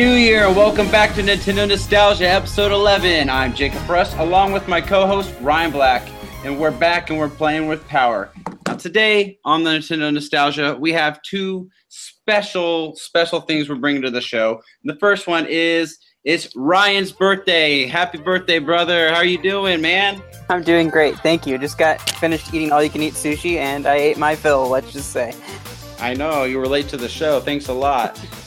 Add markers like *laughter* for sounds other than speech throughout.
New Year and welcome back to Nintendo Nostalgia episode 11. I'm Jacob Russ along with my co-host Ryan Black and we're back and we're playing with power. Now today on the Nintendo Nostalgia we have two special special things we're bringing to the show. And the first one is it's Ryan's birthday. Happy birthday, brother. How are you doing, man? I'm doing great. Thank you. Just got finished eating all you can eat sushi and I ate my fill, let's just say. I know you were late to the show. Thanks a lot. *laughs*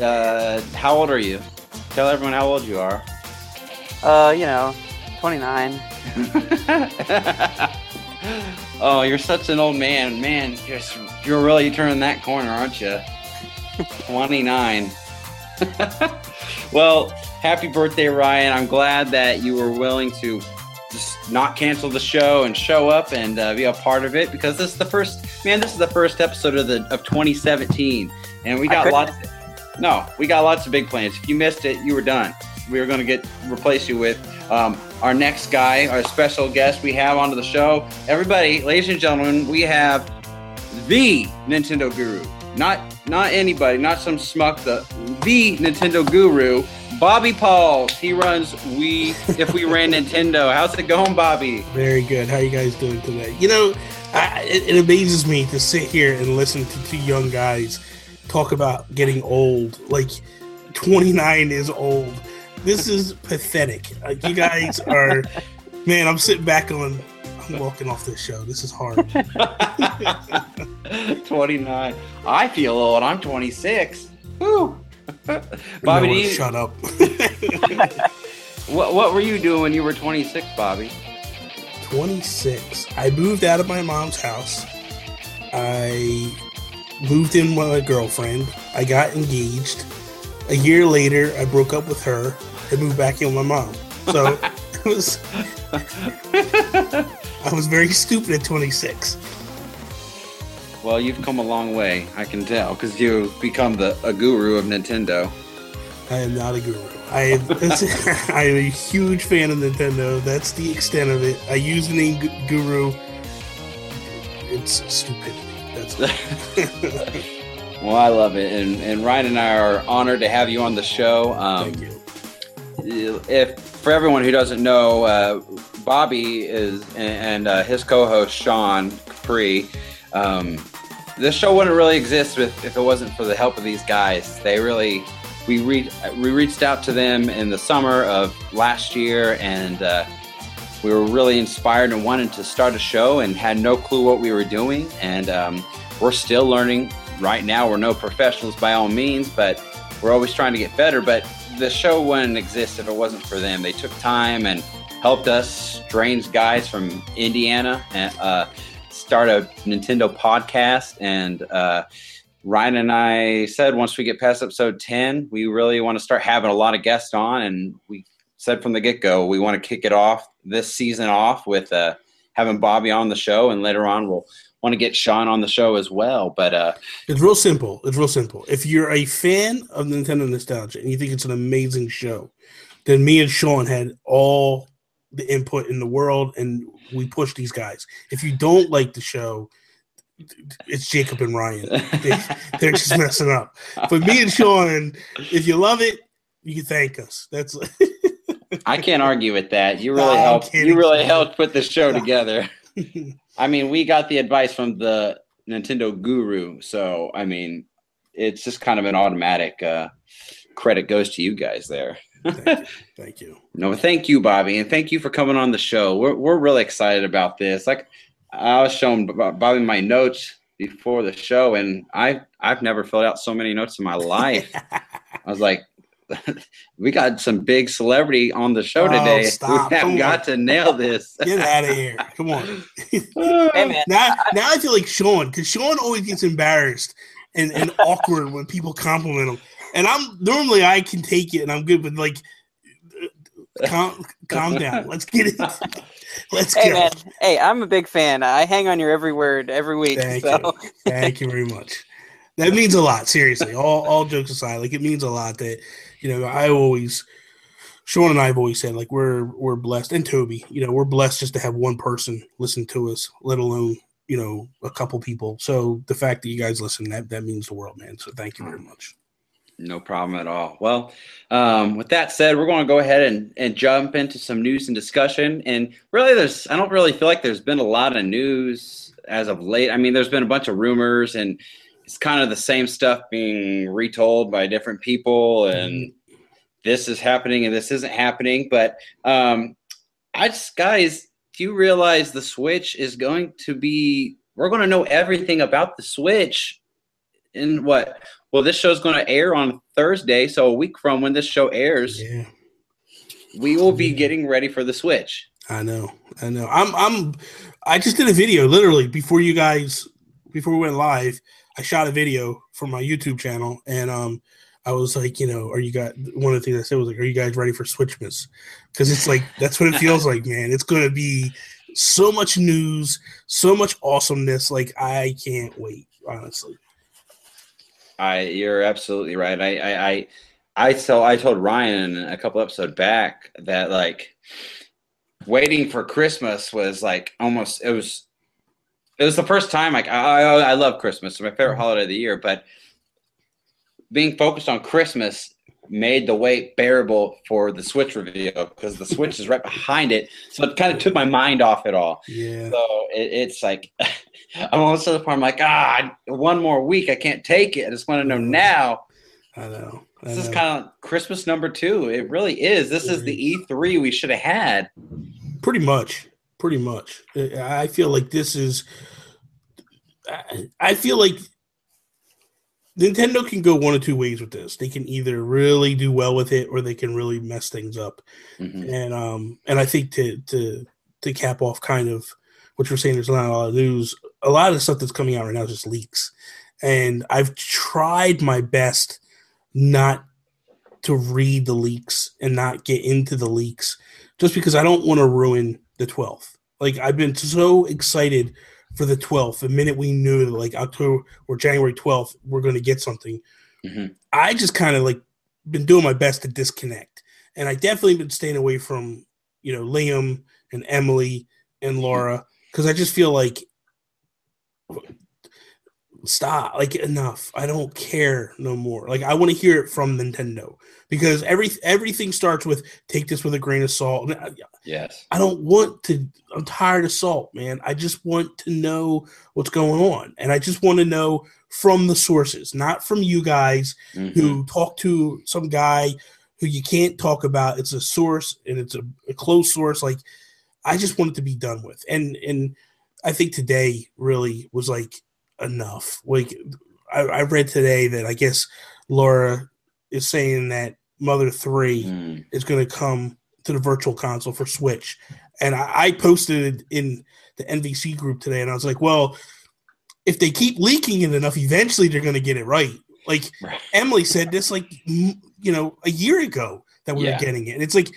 Uh, how old are you? Tell everyone how old you are. Uh, you know, 29. *laughs* oh, you're such an old man, man. You're you're really turning that corner, aren't you? *laughs* 29. *laughs* well, happy birthday, Ryan. I'm glad that you were willing to just not cancel the show and show up and uh, be a part of it because this is the first man. This is the first episode of the of 2017, and we got lots. Of, no, we got lots of big plans. If you missed it, you were done. We were going to get replace you with um, our next guy, our special guest we have onto the show. Everybody, ladies and gentlemen, we have the Nintendo Guru. Not not anybody, not some smuck. The the Nintendo Guru, Bobby Pauls. He runs We If We Ran *laughs* Nintendo. How's it going, Bobby? Very good. How you guys doing today? You know, I, it, it amazes me to sit here and listen to two young guys talk about getting old. Like 29 is old. This is pathetic. Like you guys *laughs* are, man. I'm sitting back on. I'm walking off this show. This is hard. *laughs* 29. I feel old. I'm 26. Woo. *laughs* Bobby, no, you... shut up. what What were you doing when you were 26, Bobby? 26. I moved out of my mom's house. I moved in with a girlfriend. I got engaged. A year later, I broke up with her and moved back in with my mom. So *laughs* it was. I was very stupid at 26. Well, you've come a long way, I can tell, because you've become the a guru of Nintendo. I am not a guru. I *laughs* I am a huge fan of Nintendo. That's the extent of it. I use the name guru. It's stupidity. *laughs* Well, I love it, and and Ryan and I are honored to have you on the show. Um, Thank you. If for everyone who doesn't know, uh, Bobby is and, uh, his co-host Sean Capri. Um, this show wouldn't really exist if, if it wasn't for the help of these guys. They really we re- we reached out to them in the summer of last year and. Uh, we were really inspired and wanted to start a show and had no clue what we were doing. And um, we're still learning. Right now, we're no professionals by all means, but we're always trying to get better. But the show wouldn't exist if it wasn't for them. They took time and helped us, strange guys from Indiana, uh, start a Nintendo podcast. And uh, Ryan and I said once we get past episode 10, we really want to start having a lot of guests on. And we said from the get go, we want to kick it off this season off with uh, having Bobby on the show, and later on we'll want to get Sean on the show as well. But uh, it's real simple. It's real simple. If you're a fan of Nintendo nostalgia and you think it's an amazing show, then me and Sean had all the input in the world, and we push these guys. If you don't like the show, it's Jacob and Ryan. *laughs* They, are just messing up. But me and Sean, if you love it, you can thank us. That's I can't argue with that. You really no, helped. You really helped put the show together. *laughs* I mean, we got the advice from the Nintendo guru, so I mean, it's just kind of an automatic uh, credit goes to you guys there. thank, you. *laughs* thank you. No, thank you, Bobby, and thank you for coming on the show. We're we're really excited about this. Like I was showing Bobby my notes before the show, and I I've never filled out so many notes in my life. *laughs* I was like, *laughs* we got some big celebrity on the show oh, today. Oh, *laughs* we have got to nail this. *laughs* Get out of here! Come on. hey, man. Now, now I feel like Sean because Sean always gets embarrassed and, and awkward when people compliment him, and I'm normally I can take it and I'm good, but like, uh, calm, calm down. Let's get it. Let's hey, go. Man. Hey, I'm a big fan. I hang on your every word every week. Thank so. you. Thank you very much. That means a lot. Seriously, all all jokes aside, like it means a lot that you know, I always Sean and I have always said like we're we're blessed, and Toby, you know, we're blessed just to have one person listen to us, let alone you know a couple people. So the fact that you guys listen that that means the world, man. So thank you very much. No problem at all. Well, um, with that said, we're going to go ahead and, and jump into some news and discussion. And really, there's I don't really feel like there's been a lot of news as of late. I mean, there's been a bunch of rumors, and it's kind of the same stuff being retold by different people. And this is happening, and this isn't happening. But um, I just, guys, do you realize the Switch is going to be? We're going to know everything about the Switch in what well, this show's going to air on Thursday, so a week from when this show airs, Yeah, we will be getting ready for the Switch. I know. I know. I'm. I'm. I just did a video literally before you guys before we went live. I shot a video for my YouTube channel, and um, I was like, you know, are you guys? One of the things I said was like, are you guys ready for Switchmas? Because it's like *laughs* that's what it feels like, man. It's going to be so much news, so much awesomeness. Like I can't wait, honestly. I you're absolutely right. I I I, I so I told Ryan a couple episodes back that like waiting for Christmas was like almost it was it was the first time like I I, I love Christmas. It's my favorite holiday of the year, but being focused on Christmas made the wait bearable for the Switch reveal because the Switch is right behind it. So it kind of took my mind off it all. Yeah. So it, it's like *laughs* I'm almost to the point. I'm like, ah, one more week. I can't take it. I just want to know now. I know. I This is kind of Christmas number two. It really is. This is the E3 we should have had. Pretty much. Pretty much. I feel like this is. I- feel like Nintendo can go one of two ways with this. They can either really do well with it, or they can really mess things up. Mhm. And um, and I think to to to cap off kind of what you're saying, there's not a lot of news. A lot of the stuff that's coming out right now is just leaks, and I've tried my best not to read the leaks and not get into the leaks, just because I don't want to ruin the 12th. Like I've been so excited for the 12th. The minute we knew that like October or January 12th, we're going to get something. Mhm. I just kind of like been doing my best to disconnect, and I definitely been staying away from you know Liam and Emily and Laura because I just feel like stop like enough i don't care no more like i want to hear it from nintendo because every everything starts with take this with a grain of salt I- Yes. i don't want to i'm tired of salt man i just want to know what's going on and i just want to know from the sources not from you guys Mhm. who talk to some guy who you can't talk about. It's a source and it's a, a close source. Like I just want it to be done with. And and I think today really was like enough. Like I, I read today that I guess Laura is saying that Mother Three Mm. is going to come to the virtual console for Switch. And I, I posted it in the NVC group today, and I was like, well, if they keep leaking it enough, eventually they're going to get it right. Like Right. Emily said this, like you know, a year ago that we Yeah. were getting it. And it's like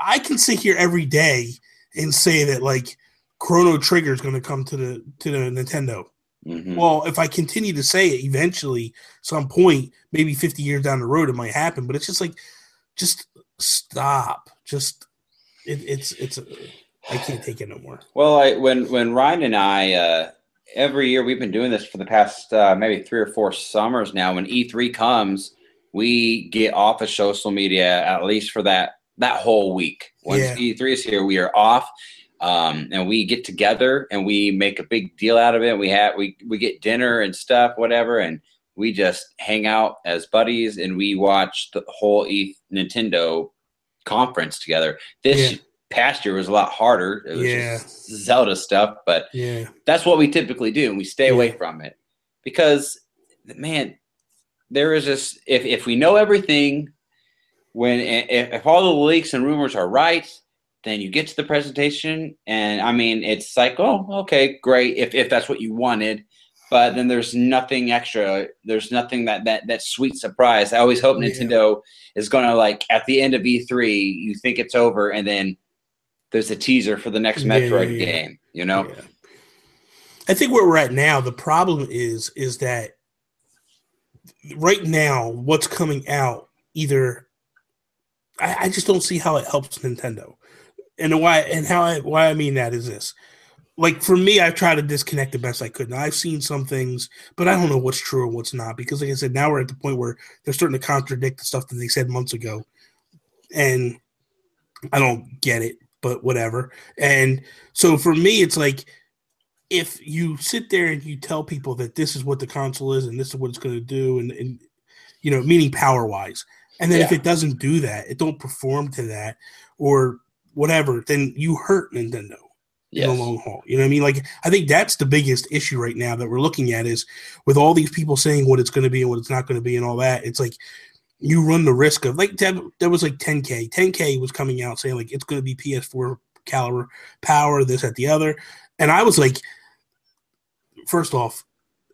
I can sit here every day and say that like Chrono Trigger is going to come to the to the Nintendo. Mhm. Well, if I continue to say it, eventually, some point, maybe 50 years down the road, it might happen. But it's just like, just stop. Just, it, it's, it's, I can't take it no more. Well, I, when when Ryan and I uh, every year we've been doing this for the past uh, maybe three or four summers now. When E3 comes, we get off of social media at least for that that whole week. Once Yeah. E3 is here, we are off. Um, and we get together and we make a big deal out of it. We have we we get dinner and stuff, whatever, and we just hang out as buddies and we watch the whole E Nintendo conference together. This Yeah. past year was a lot harder. It was Yeah. just Zelda stuff, but Yeah. that's what we typically do, and we stay away from it because, man, there is just if if we know everything, when if, if all the leaks and rumors are right, then you get to the presentation, and I mean, it's like, oh, okay, great, if if that's what you wanted. But then there's nothing extra. There's nothing that that that sweet surprise. I always hope Yeah. Nintendo is gonna like at the end of E3, you think it's over, and then there's a teaser for the next Metroid yeah, yeah. game. You know. I think where we're at now, the problem is, is that right now, what's coming out, either, I, I just don't see how it helps Nintendo. And why, and how I, why I mean that is this. like for me, I've tried to disconnect the best I could. Now I've seen some things, but I don't know what's true and what's not because, like I said, now we're at the point where they're starting to contradict the stuff that they said months ago, and I don't get it, but whatever. And so for me, it's like if you sit there and you tell people that this is what the console is and this is what it's going to do, and, and you know, meaning power wise, and then if it doesn't do that, it don't perform to that or whatever, then you hurt Nintendo in the long haul. You know what I mean? Like I think that's the biggest issue right now that we're looking at is with all these people saying what it's going to be and what it's not going to be and all that. It's like you run the risk of like that. There was like 10k. 10k was coming out saying like it's going to be PS4 caliber power, this at the other, and I was like, first off.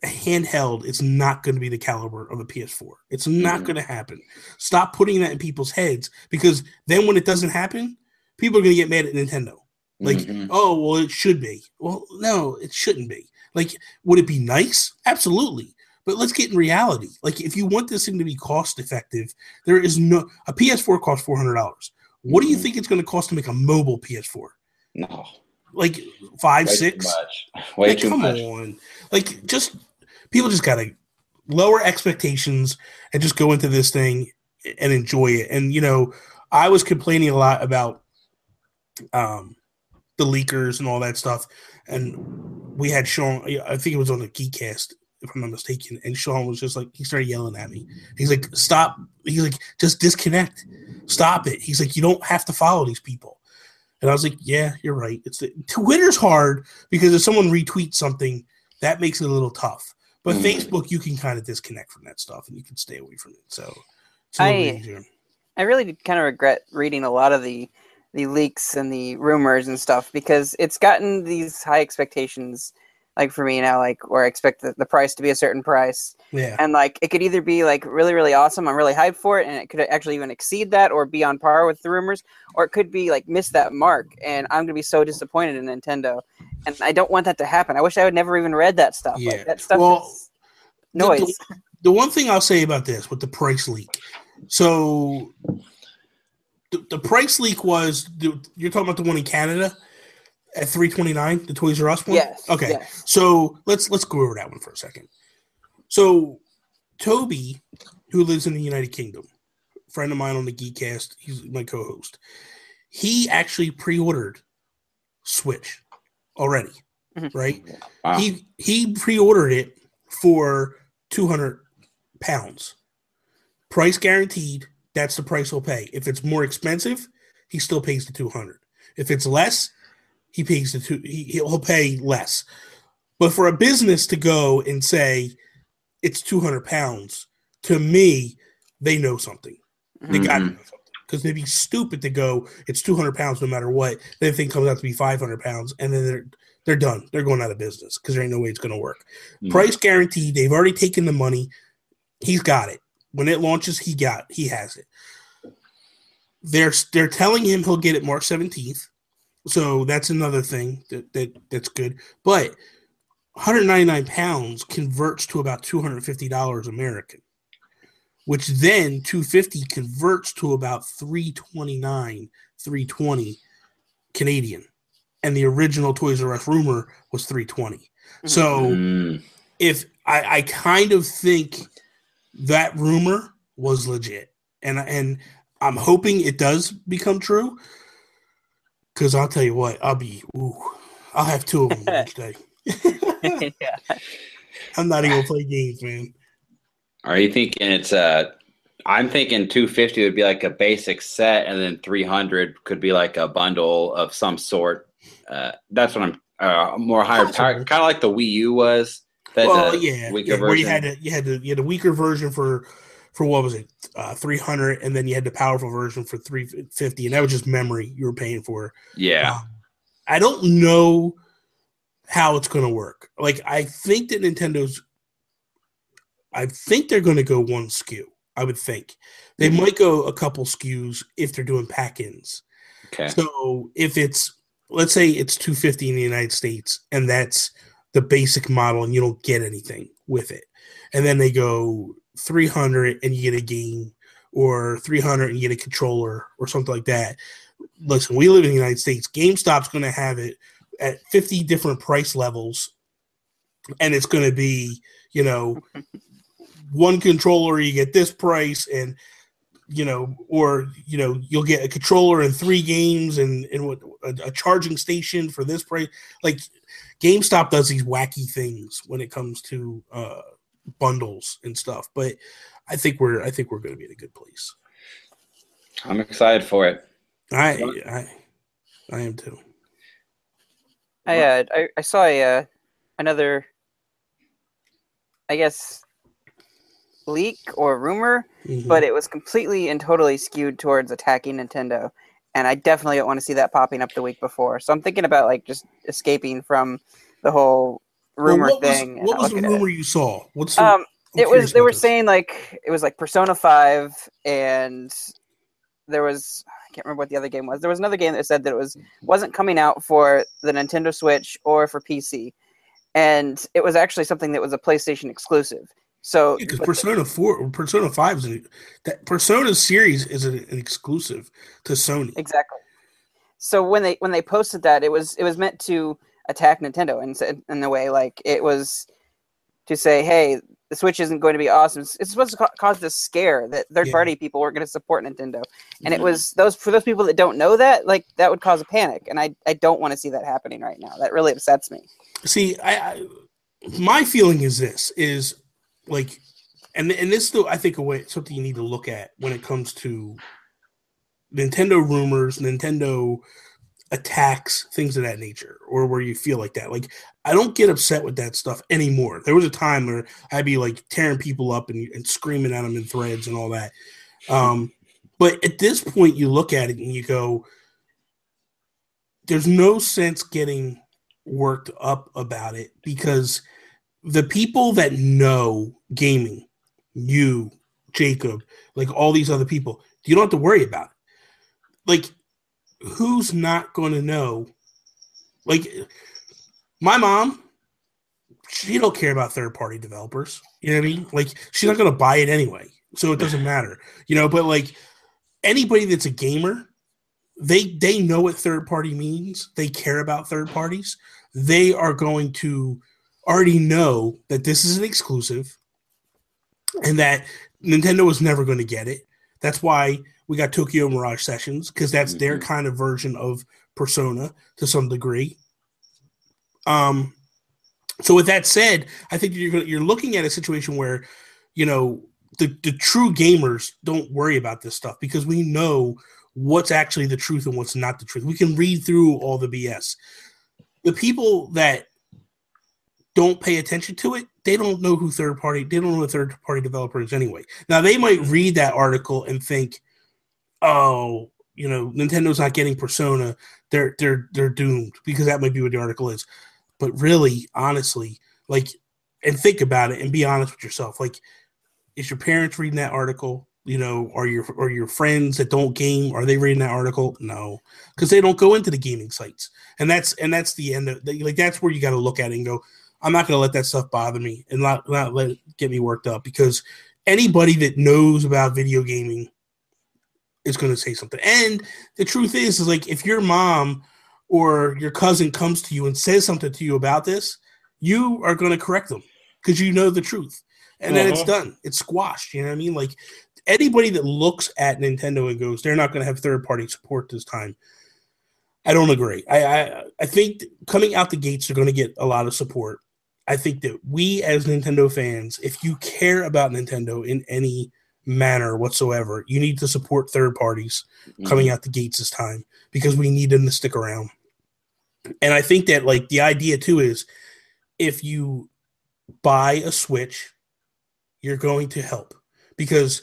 a Handheld, it's not going to be the caliber of a PS4. It's not Mhm. going to happen. Stop putting that in people's heads because then when it doesn't happen, people are going to get mad at Nintendo. Like, Mhm. oh, well, it should be. Well, no, it shouldn't be. Like, would it be nice? Absolutely. But let's get in reality. Like, if you want this thing to be cost effective, there is no a PS4 costs four hundred dollars. What do you Mhm. think it's going to cost to make a mobile PS4? no, Like five, way six? too much. Way Like, too come much. on. Like, just people just gotta lower expectations and just go into this thing and enjoy it. And you know, I was complaining a lot about um the leakers and all that stuff, and we had Sean. I think it was on the Geekcast, if I'm not mistaken. And Sean was just like, he started yelling at me. He's like, "Stop!" He's like, "Just disconnect. Stop it." He's like, "You don't have to follow these people." And I was like, "Yeah, you're right. It's the, Twitter's hard because if someone retweets something, that makes it a little tough. But Mhm. Facebook, you can kind of disconnect from that stuff and you can stay away from it. So it's a little I- easier. I really kind of regret reading a lot of the the leaks and the rumors and stuff because it's gotten these high expectations like for me now like where I expect the, the price to be a certain price Yeah. and like it could either be like really really awesome I'm really hyped for it and it could actually even exceed that or be on par with the rumors or it could be like miss that mark and I'm gonna be so disappointed in Nintendo and I don't want that to happen I wish I would never even read that stuff Yeah. like that stuff Well, is the- noise the one thing I'll say about this with the price leak. So the, the price leak was the, you're talking about the one in Canada at 329, the Toys R Us one? yes Okay. yes. So let's let's go over that one for a second. So Toby, who lives in the United Kingdom, friend of mine on the Geekcast, he's my co-host. He actually pre-ordered Switch already, Mhm. right? Wow. He he pre-ordered it for 200 pounds. Price guaranteed, that's the price he'll pay. If it's more expensive, he still pays the 200. If it's less, he pays the two he, he'll pay less. But for a business to go and say it's 200 pounds, to me, they know something. They got to know something. Because they'd be stupid to go, it's 200 pounds no matter what. Then the thing comes out to be 500 pounds, and then they're they're done. They're going out of business because there ain't no way it's going to work. Mhm. Price guaranteed. They've already taken the money. He's got it. When it launches, he got he has it. They're they're telling him he'll get it March 17th. So that's another thing that, that that's good. But 199 pounds converts to about $250 American, which then 250 converts to about 329, 320 Canadian. And the original Toys R Us rumor was 320. So Mm. if I, I kind of think that rumor was legit, and and I'm hoping it does become true. Because I'll tell you what, I'll be ooh, I'll have two of them the next day. *laughs* yeah. *laughs* I'm not even gonna play games, man. Are you thinking it's uh I'm thinking 250 would be like a basic set, and then 300 could be like a bundle of some sort. Uh, that's what I'm uh, more higher power, kind of like the Wii U was. Well, uh, yeah, yeah where you had a, you had the you had a weaker version for for what was it, uh, 300, and then you had the powerful version for 350, and that was just memory you were paying for. yeah, Um, I don't know how it's going to work. Like, I think that Nintendo's, I think they're going to go one SKU I would think they Mhm. might go a couple SKUs if they're doing pack-ins. okay, So if it's, let's say it's 250 in the United States, and that's the basic model, and you don't get anything with it, and then they go 300 and you get a game, or 300 and you get a controller, or something like that. Listen, we live in the United States. GameStop's going to have it at 50 different price levels and it's going to be you know *laughs* one controller you get this price and you know or you know you'll get a controller and three games and and what a, a charging station for this price like GameStop does these wacky things when it comes to uh bundles and stuff but I think we're I think we're going to be in a good place. I'm excited for it. I I I am too. I uh, I, I saw a uh, another, I guess, leak or rumor, Mhm. but it was completely and totally skewed towards attacking Nintendo, and I definitely don't want to see that popping up the week before. So I'm thinking about like just escaping from the whole Well, rumor what thing. Was, what was the rumor you saw? What's the, Um, it was they were this. saying like it was like Persona Five, and there was I can't remember what the other game was. There was another game that said that it was wasn't coming out for the Nintendo Switch or for PC, and it was actually something that was a PlayStation exclusive. So because but- Persona Four, or Persona Five is an, that Persona series is an, an exclusive to Sony. exactly. So when they when they posted that, it was it was meant to attack Nintendo and said in a way like it was to say, hey, the Switch isn't going to be awesome. It's, supposed to ca- cause this scare that third party people weren't going to support Nintendo, and it was those for those people that don't know that like that would cause a panic, and I I don't want to see that happening right now. That really upsets me. See, I, I my feeling is this is like, and and this still I think a way something you need to look at when it comes to Nintendo rumors, Nintendo attacks, things of that nature, or where you feel like that. Like I don't get upset with that stuff anymore. There was a time where I'd be like tearing people up and, and screaming at them in threads and all that. Um, but at this point, you look at it and you go, "There's no sense getting." worked up about it because the people that know gaming, you, Jacob, like all these other people, you don't have to worry about it. Like, who's not going to know? Like, my mom, she don't care about third party developers. You know what I mean? Like, she's not going to buy it anyway, so it doesn't *laughs* matter. You know, but like anybody that's a gamer, they they know what third party means. They care about third parties. They are going to already know that this is an exclusive and that Nintendo was never going to get it. That's why we got Tokyo Mirage Sessions because that's their Mhm. kind of version of Persona to some degree. Um, so with that said, I think you're you're looking at a situation where, you know, the the true gamers don't worry about this stuff because we know what's actually the truth and what's not the truth. We can read through all the BS. The people that don't pay attention to it, they don't know who third party, they don't know third party developer is anyway. Now they might read that article and think, oh, you know, Nintendo's not getting Persona, they're they're they're doomed because that might be what the article is. But really, honestly, like, and think about it and be honest with yourself. Like, is your parents reading that article? You know, are your or your friends that don't game are they reading that article? No, because they don't go into the gaming sites, and that's and that's the end of like that's where you got to look at it and go. I'm not going to let that stuff bother me and not not let it get me worked up because anybody that knows about video gaming is going to say something. And the truth is, is like if your mom or your cousin comes to you and says something to you about this, you are going to correct them because you know the truth, and then it's Mhm. done. It's squashed. You know what I mean? Like anybody that looks at Nintendo and goes, they're not going to have third party support this time. I don't agree. I, I I think coming out the gates, they're going to get a lot of support. I think that we as Nintendo fans, if you care about Nintendo in any manner whatsoever, you need to support third parties coming out the gates this time because we need them to stick around. And I think that like the idea too is if you buy a Switch, you're going to help because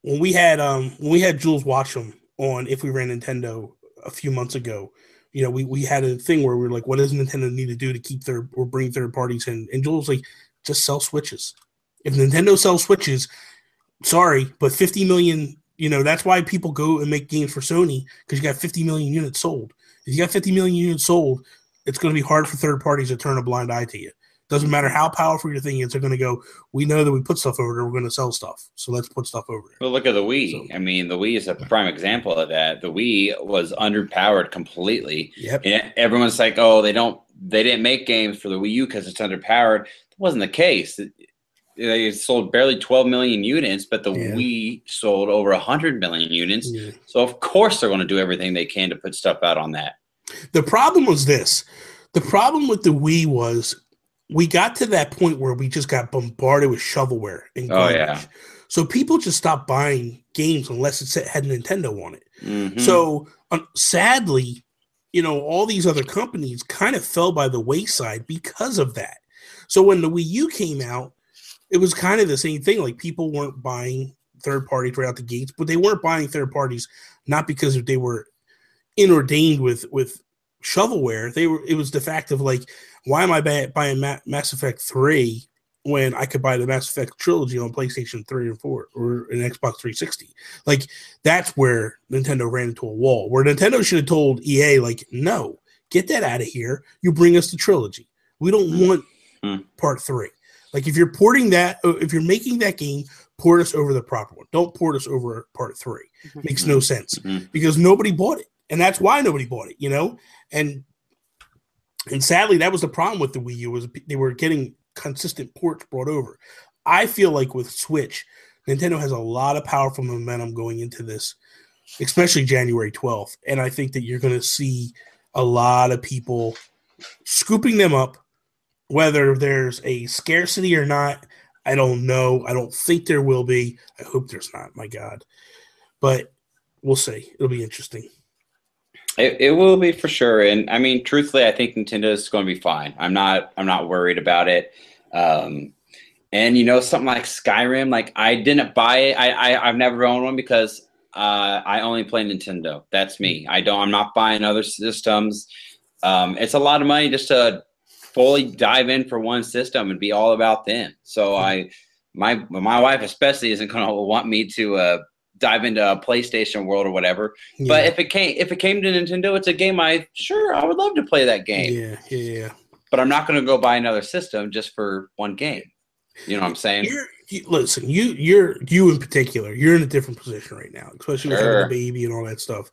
when we had um when we had Jules Watcham on if we ran Nintendo a few months ago, you know, we, we had a thing where we are like, what does Nintendo need to do to keep their or bring third parties in? And Jules like, just sell switches. If Nintendo sells switches, sorry, but 50 million, you know, that's why people go and make games for Sony because you got 50 million units sold. If you got 50 million units sold, it's going to be hard for third parties to turn a blind eye to you. Doesn't matter how powerful your thing is, they're going to go. We know that we put stuff over there. We're going to sell stuff, so let's put stuff over there. Well, look at the Wii. So- I mean, the Wii is a prime example of that. The Wii was underpowered completely. Yep. And everyone's like, "Oh, they don't, they didn't make games for the Wii U because it's underpowered." That wasn't the case. It- They sold barely 12 million units, but the Yeah. Wii sold over 100 million units. Yeah. So of course they're going to do everything they can to put stuff out on that. The problem was this. The problem with the Wii was we got to that point where we just got bombarded with shovelware and Oh, garbage. yeah. So people just stopped buying games unless it had Nintendo on it. Mhm. So um, sadly, you know, all these other companies kind of fell by the wayside because of that. So when the Wii U came out, it was kind of the same thing. Like people weren't buying third parties right out the gates, but they weren't buying third parties not because they were inordained with with shovelware. They were. It was the fact of like, why am I buy, buying Ma- Mass Effect three when I could buy the Mass Effect trilogy on PlayStation three and four or an Xbox three sixty? Like that's where Nintendo ran into a wall. Where Nintendo should have told EA, like, no, get that out of here. You bring us the trilogy. We don't want Hmm. part three. Like if you're porting that, uh, if you're making that game, port us over the proper one. Don't port us over part three. Makes no sense Mhm. because nobody bought it, and that's why nobody bought it. You know, and and sadly, that was the problem with the Wii U was they were getting consistent ports brought over. I feel like with Switch, Nintendo has a lot of powerful momentum going into this, especially January 12th. And I think that you're going to see a lot of people scooping them up, whether there's a scarcity or not. I don't know. I don't think there will be. I hope there's not, my God. But we'll see. It'll be interesting. It, it will be for sure, and I mean, truthfully, I think Nintendo is going to be fine. I'm not. I'm not worried about it. Um, and you know, something like Skyrim, like I didn't buy it. I, I I've never owned one because uh, I only play Nintendo. That's me. I don't. I'm not buying other systems. Um, it's a lot of money just to fully dive in for one system and be all about them. So I, my my wife especially isn't going *laughs* to want me to uh, dive into a PlayStation world or whatever. But if it came if it came to Nintendo, it's a game I sure I would love to play that game. yeah, yeah, yeah. But I'm not going to go buy another system just for one game. You know what I'm saying? You're, you, listen, you, you're you in particular. You're in a different position right now, especially with having a baby and all that stuff.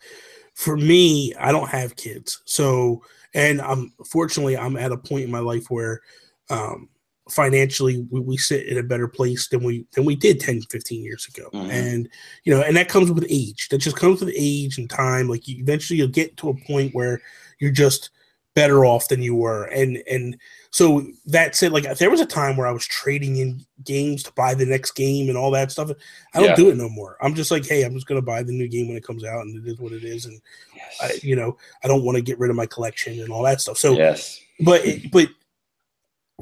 For me, I don't have kids, so and I'm fortunately I'm at a point in my life where um, financially we, we sit in a better place than we than we did 10 15 years ago. Mhm. and you know and that comes with age. That just comes with age and time. Like you, eventually you'll get to a point where you're just better off than you were. And and so that said like there was a time where i was trading in games to buy the next game and all that stuff. I don't Yeah. do it no more. I'm just like hey i'm just going to buy the new game when it comes out and it is what it is. And I, you know i don't want to get rid of my collection and all that stuff. So yes. but it- but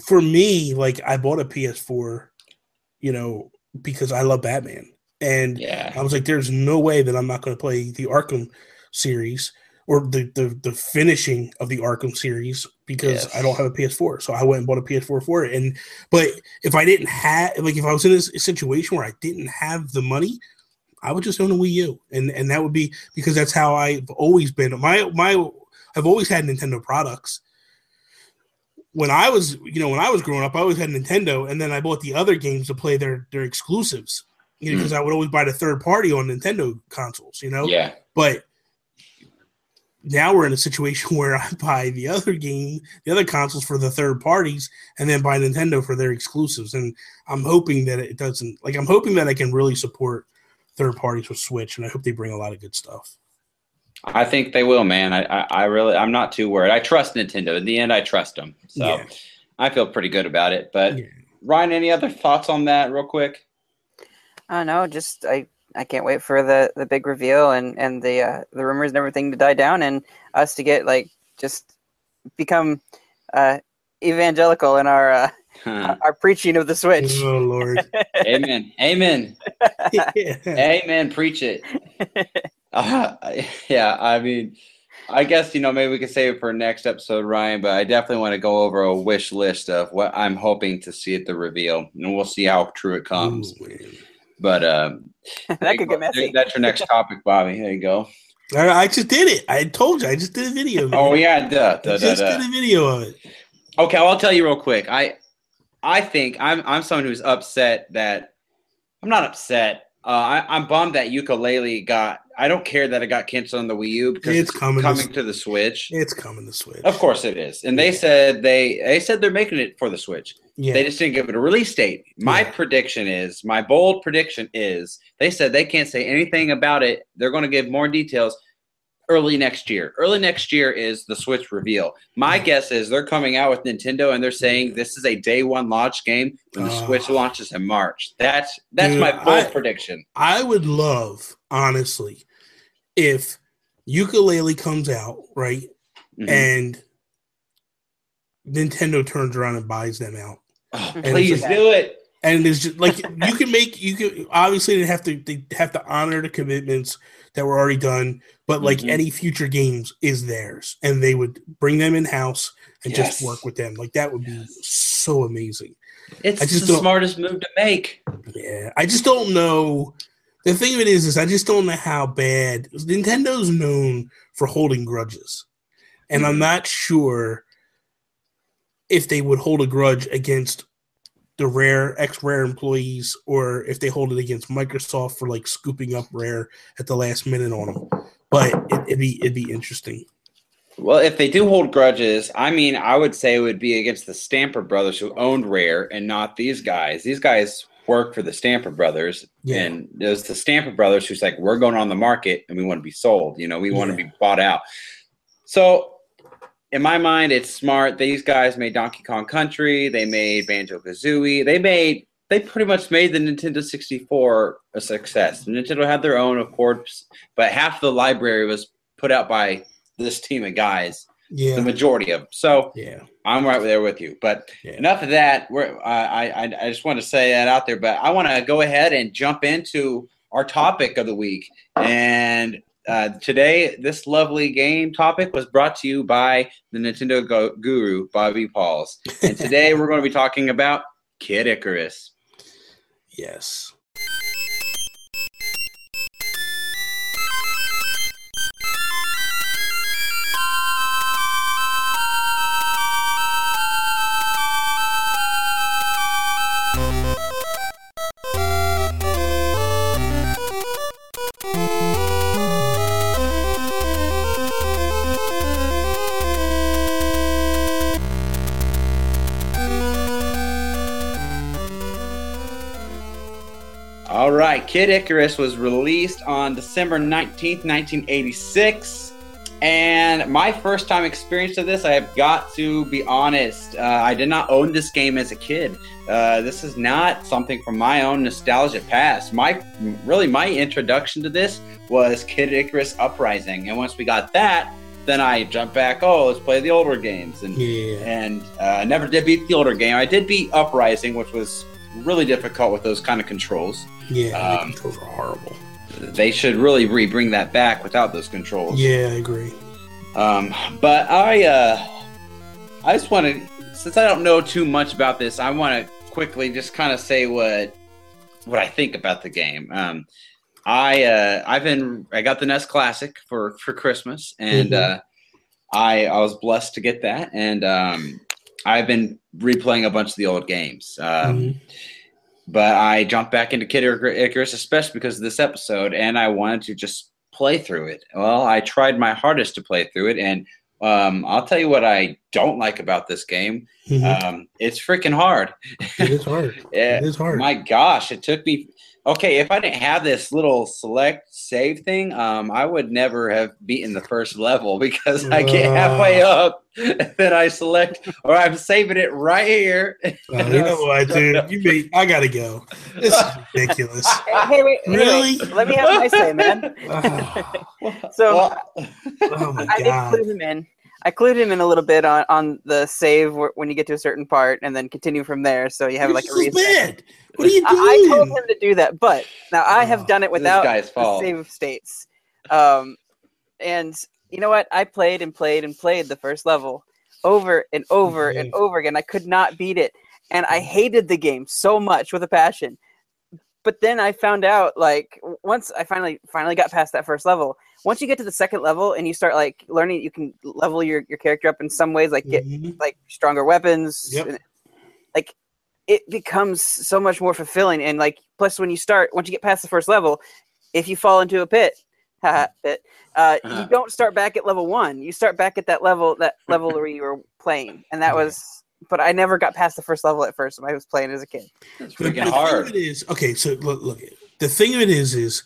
for me like i bought a ps4 you know because i love batman and Yeah. I was like, there's no way that I'm not going to play the Arkham series or the, the the finishing of the Arkham series because Yes. I don't have a PS4. So I went and bought a PS4 for it. And but if I didn't have like if I was in a situation where I didn't have the money, I would just own a Wii U, and and that would be because that's how I've always been. My my I've always had Nintendo products. When I was, you know, when I was growing up, I always had Nintendo, and then I bought the other games to play their their exclusives. You know, Mm. because I would always buy the third party on Nintendo consoles. You know, Yeah. but now we're in a situation *laughs* where I buy the other game, the other consoles for the third parties, and then buy Nintendo for their exclusives. And I'm hoping that it doesn't like I'm hoping that I can really support third parties with Switch, and I hope they bring a lot of good stuff. I think they will, man. I, I, I really, I'm not too worried. I trust Nintendo. In the end, I trust them. So Yeah. I feel pretty good about it. But Yeah. Ryan, any other thoughts on that, real quick? I don't know. Just I, I can't wait for the, the big reveal and and the uh, the rumors and everything to die down and us to get like just become uh, evangelical in our uh, our preaching of the Switch. Oh Lord, *laughs* Amen. Amen. yeah. *laughs* Amen. Preach it. Uh, yeah, I mean, I guess you know maybe we could save it for next episode, Ryan. But I definitely want to go over a wish list of what I'm hoping to see at the reveal, and we'll see how true it comes. Ooh. But um, *laughs* that could get messy. That's your next topic, Bobby. There you go. I, I just did it. I told you. I just did a video. man. Oh yeah, duh, I duh, duh, just duh. did a video of it. Okay, well, I'll tell you real quick. I I think I'm I'm someone who's upset that I'm not upset. Uh, I, I'm bummed that Yooka-Laylee got. I don't care that it got canceled on the Wii U because It's it's, coming coming, to- to the Switch. It's coming to the Switch. Of course it is, and they Yeah. said they they said they're making it for the Switch. Yeah. They just didn't give it a release date. My Yeah. prediction is, my bold prediction is, they said they can't say anything about it. They're going to give more details early next year. Early next year is the Switch reveal. My guess is they're coming out with Nintendo and they're saying this is a day one launch game when the Ah. Switch launches in March. That's that's Dude, my bold I- prediction. I would love, honestly, if Yooka-Laylee comes out, right? Mhm. And Nintendo turns around and buys them out. Oh, please do it. And it's just like you can make you can obviously they have to they have to honor the commitments that were already done, but like Mhm. any future games is theirs, and they would bring them in house and just work with them. Like that would be so amazing. It's the smartest move to make. Yeah, I just don't know. The thing of it is, is I just don't know how bad Nintendo's known for holding grudges, and I'm Mhm. not sure if they would hold a grudge against the Rare ex Rare employees or if they hold it against Microsoft for like scooping up Rare at the last minute on them. But it, it'd be it'd be interesting. Well, if they do hold grudges, I mean, I would say it would be against the Stamper brothers who owned Rare and not these guys. These guys work for the Stamper brothers, Yeah. and there's the Stamper brothers who's like, we're going on the market and we want to be sold. You know, we want to be bought out. So, in my mind, it's smart. These guys made Donkey Kong Country. They made Banjo Kazooie. They made. They pretty much made the Nintendo 64 a success. Nintendo had their own, of course, but half the library was put out by this team of guys Yeah, the majority of them. So yeah, I'm right there with you. But Yeah. enough of that. We're, I, I, I just want to say that out there. But I want to go ahead and jump into our topic of the week. And uh, today, this lovely game topic was brought to you by the Nintendo go- guru, Bobby Pauls. And *laughs* today, we're going to be talking about Kid Icarus. yes. Kid Icarus was released on December 19th, 1986. And my first time experience of this, I have got to be honest, uh, I did not own this game as a kid. Uh, this is not something from my own nostalgia past. My really my introduction to this was Kid Icarus Uprising, and once we got that, then I jumped back. Oh, let's play the older games, and Yeah, and uh, never did beat the older game. I did beat Uprising, which was really difficult with those kind of controls. yeah. Um, controls are horrible. They should really re bring that back without those controls. Yeah, I agree. Um, but I, uh, I just want to, since I don't know too much about this, I want to quickly just kind of say what what I think about the game. Um, I uh, I've been I got the NES Classic for for Christmas, and Mhm. uh, I I was blessed to get that, and um, I've been replaying a bunch of the old games. Um, Mhm. but I jumped back into Kid Icarus, especially because of this episode, and I wanted to just play through it. Well, I tried my hardest to play through it, and um, I'll tell you what I don't like about this game. Mhm. Um, it's freaking hard. it is hard. *laughs* Yeah, It is hard. my gosh, it took me. Okay, if I didn't have this little select save thing, um, I would never have beaten the first level *laughs* because I get halfway up, then I select, or I'm saving it right here. Uh, you know *laughs* what, dude? You made, I gotta go. This is ridiculous. *laughs* Hey, wait, hey, Really? wait, let me have my say, man. Oh, So Well, oh my I did god. clue him in. I clued him in a little bit on, on the save when you get to a certain part, and then continue from there. So you have You're like a so reset. bad. What are you I, I told him to do that, but now I have Oh, done it without guy's the fault. save states. Um, and you know what? I played and played and played the first level over and over and over again. I could not beat it, and I hated the game so much with a passion. But then I found out, like, once I finally finally got past that first level. Once you get to the second level and you start like learning, you can level your, your character up in some ways, like get Mhm. like stronger weapons. Yep. and- Like it becomes so much more fulfilling. And like, plus when you start, once you get past the first level, if you fall into a pit, *laughs* pit, uh, Uh-huh. you don't start back at level one. You start back at that level, that *laughs* level where you were playing, and that Yeah. was. But I never got past the first level at first when I was playing as a kid. It's The, the freaking thing hard. of it is, okay, so look, look, the thing of it is, is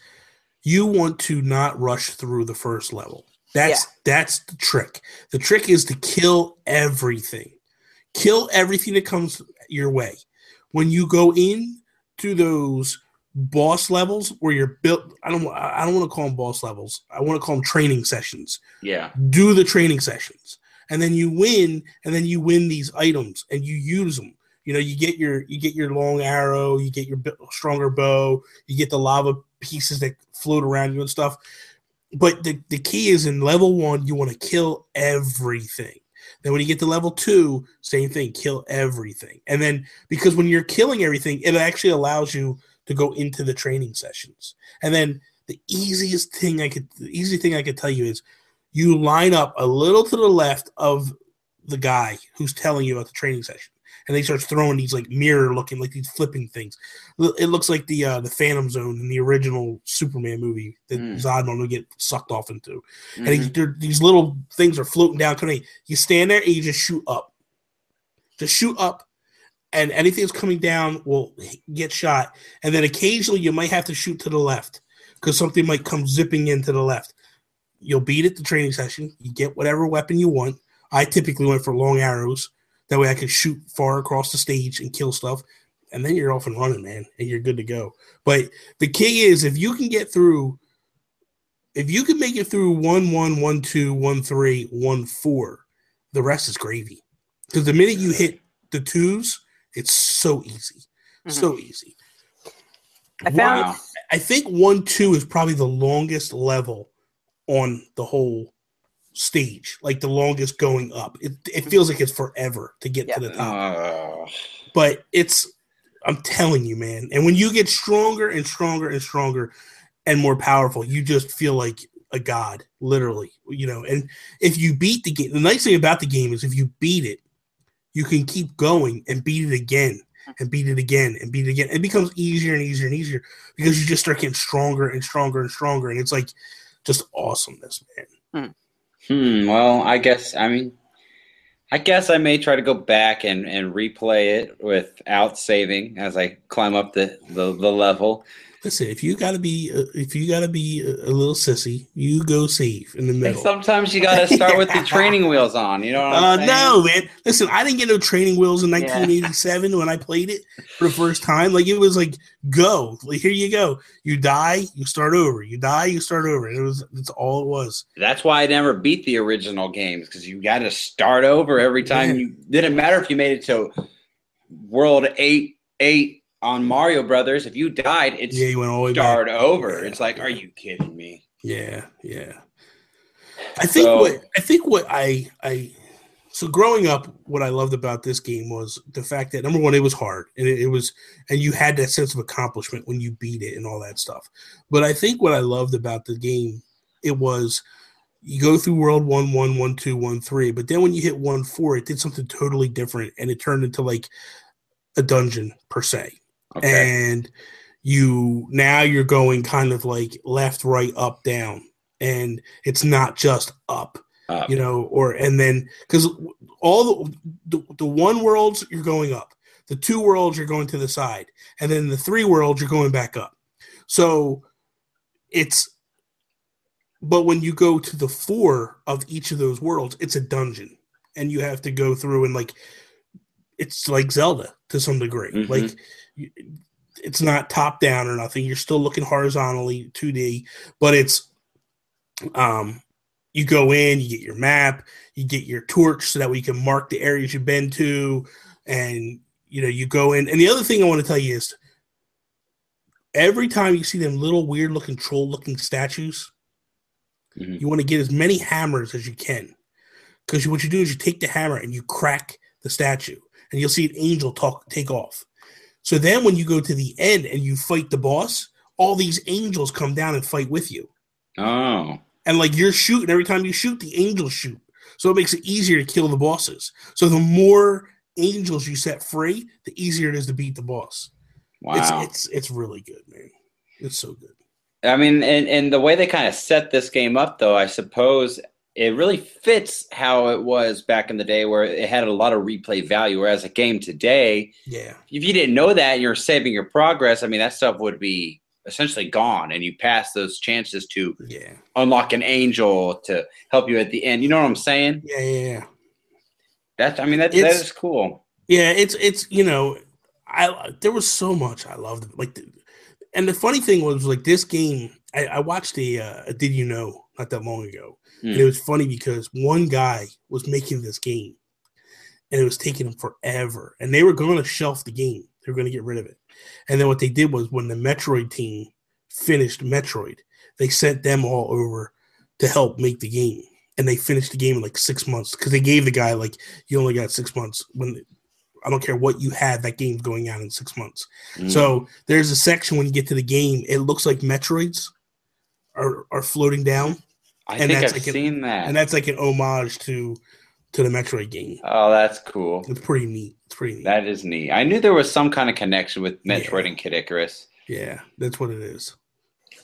you want to not rush through the first level. That's that's the trick. The trick is to kill everything, kill everything that comes your way. When you go in to those boss levels where you're built, I don't, I don't want to call them boss levels. I want to call them training sessions Yeah. do the training sessions and then you win and then you win these items and you use them you know you get your you get your long arrow you get your bi- stronger bow you get the lava pieces that float around you and stuff. But the, the key is in level one you want to kill everything. Then when you get to level two same thing kill everything. And then because when you're killing everything it actually allows you to go into the training sessions. And then the easiest thing i could the easy thing i could tell you is you line up a little to the left of the guy who's telling you about the training session and he starts throwing these like mirror looking like these flipping things. It looks like the uh the phantom zone in the original superman movie that Hmm. zodman would get sucked off into. And he, Mhm. these little things are floating down coming. You stand there and you just shoot up. Just shoot up and anything that's coming down will get shot. And then occasionally you might have to shoot to the left because something might come zipping into the left. You'll beat it the training session. You get whatever weapon you want. I typically went for long arrows that way i could shoot far across the stage and kill stuff. And then you're off and running man and you're good to go. But the key is if you can get through if you can make it through one one one two one three one four the rest is gravy. Because the minute you hit the twos it's so easy. Mhm. so easy. I found Wow. I think one two is probably the longest level on the whole stage, like the longest going up. It, it feels like it's forever to get Yeah. to the top, Oh. but it's. I'm telling you, man. And when you get stronger and stronger and stronger and more powerful, you just feel like a god, literally. You know, and if you beat the game, the nice thing about the game is if you beat it, you can keep going and beat it again and beat it again and beat it again. It becomes easier and easier and easier because you just start getting stronger and stronger and stronger, and it's like just awesomeness, man. Hmm. Hmm. Well, I guess I mean, I guess I may try to go back and, and replay it without saving as I climb up the, the, the level. Listen, if you gotta be, uh, if you gotta be a, a little sissy, you go safe in the And middle. sometimes you got to start with the *laughs* training wheels on. You know what Uh, I'm saying? no, man. Listen, I didn't get no training wheels in 1987 when I played it *laughs* for the first time. Like it was like, go, like here you go. You die, you start over. You die, you start over. It was that's all it was. That's why I never beat the original games because you got to start over every time. Yeah. You didn't matter if you made it to World Eight Eight on Mario Brothers. If you died, it's Yeah, you went all the way back. start over. Yeah. It's like, are you kidding me? Yeah, yeah. I think So- what I think what I I so growing up, what I loved about this game was the fact that number one, it was hard and it, it was and you had that sense of accomplishment when you beat it and all that stuff. But I think what I loved about the game, it was you go through world one, one, one, two, one, three, but then when you hit one four, it did something totally different and it turned into like a dungeon per se Okay. and you now you're going kind of like left right up down and it's not just up Up. you know or and then because all the, the the one worlds you're going up the two worlds you're going to the side and then the three worlds you're going back up so it's but when you go to the four of each of those worlds it's a dungeon and you have to go through and like it's like zelda to some degree Mhm. like it's not top down or nothing. You're still looking horizontally 2d but it's um you go in you get your map you get your torch so that we can mark the areas you've been to and you know you go in. And the other thing i want to tell you is every time you see them little weird looking troll looking statues Mhm. you want to get as many hammers as you can. Because what you do is you take the hammer and you crack the statue and you'll see an angel talk take off so then when you go to the end and you fight the boss all these angels come down and fight with you Oh. and like you're shooting every time you shoot the angels shoot so it makes it easier to kill the bosses so the more angels you set free, the easier it is to beat the boss. Wow. It's it's it's really good, man. It's so good. I mean, and, and the way they kind of set this game up, though, I suppose it really fits how it was back in the day where it had a lot of replay value. Whereas a game today, Yeah. if you didn't know that and you're saving your progress, I mean, that stuff would be essentially gone and you pass those chances to Yeah. unlock an angel to help you at the end. You know what I'm saying? Yeah, yeah, yeah. That's, I mean, that, that is cool. Yeah, it's it's you know, I there was so much I loved like, the, and the funny thing was like this game. I, I watched a, uh, Did You Know not that long ago, and Hmm. it was funny because one guy was making this game, and it was taking them forever, and they were going to shelf the game. They were going to get rid of it, and then what they did was when the Metroid team finished Metroid, they sent them all over to help make the game. And they finished the game in like six months because they gave the guy like you only got six months when I don't care what you had, that game's going out in six months. Mm. So there's a section when you get to the game, it looks like Metroids are are floating down, I and think that's I've like a- seen that. and that's like an homage to to the Metroid game. oh, that's cool. It's pretty neat. It's pretty neat. That is neat. I knew there was some kind of connection with Yeah. Metroid and Kid Icarus. yeah, that's what it is.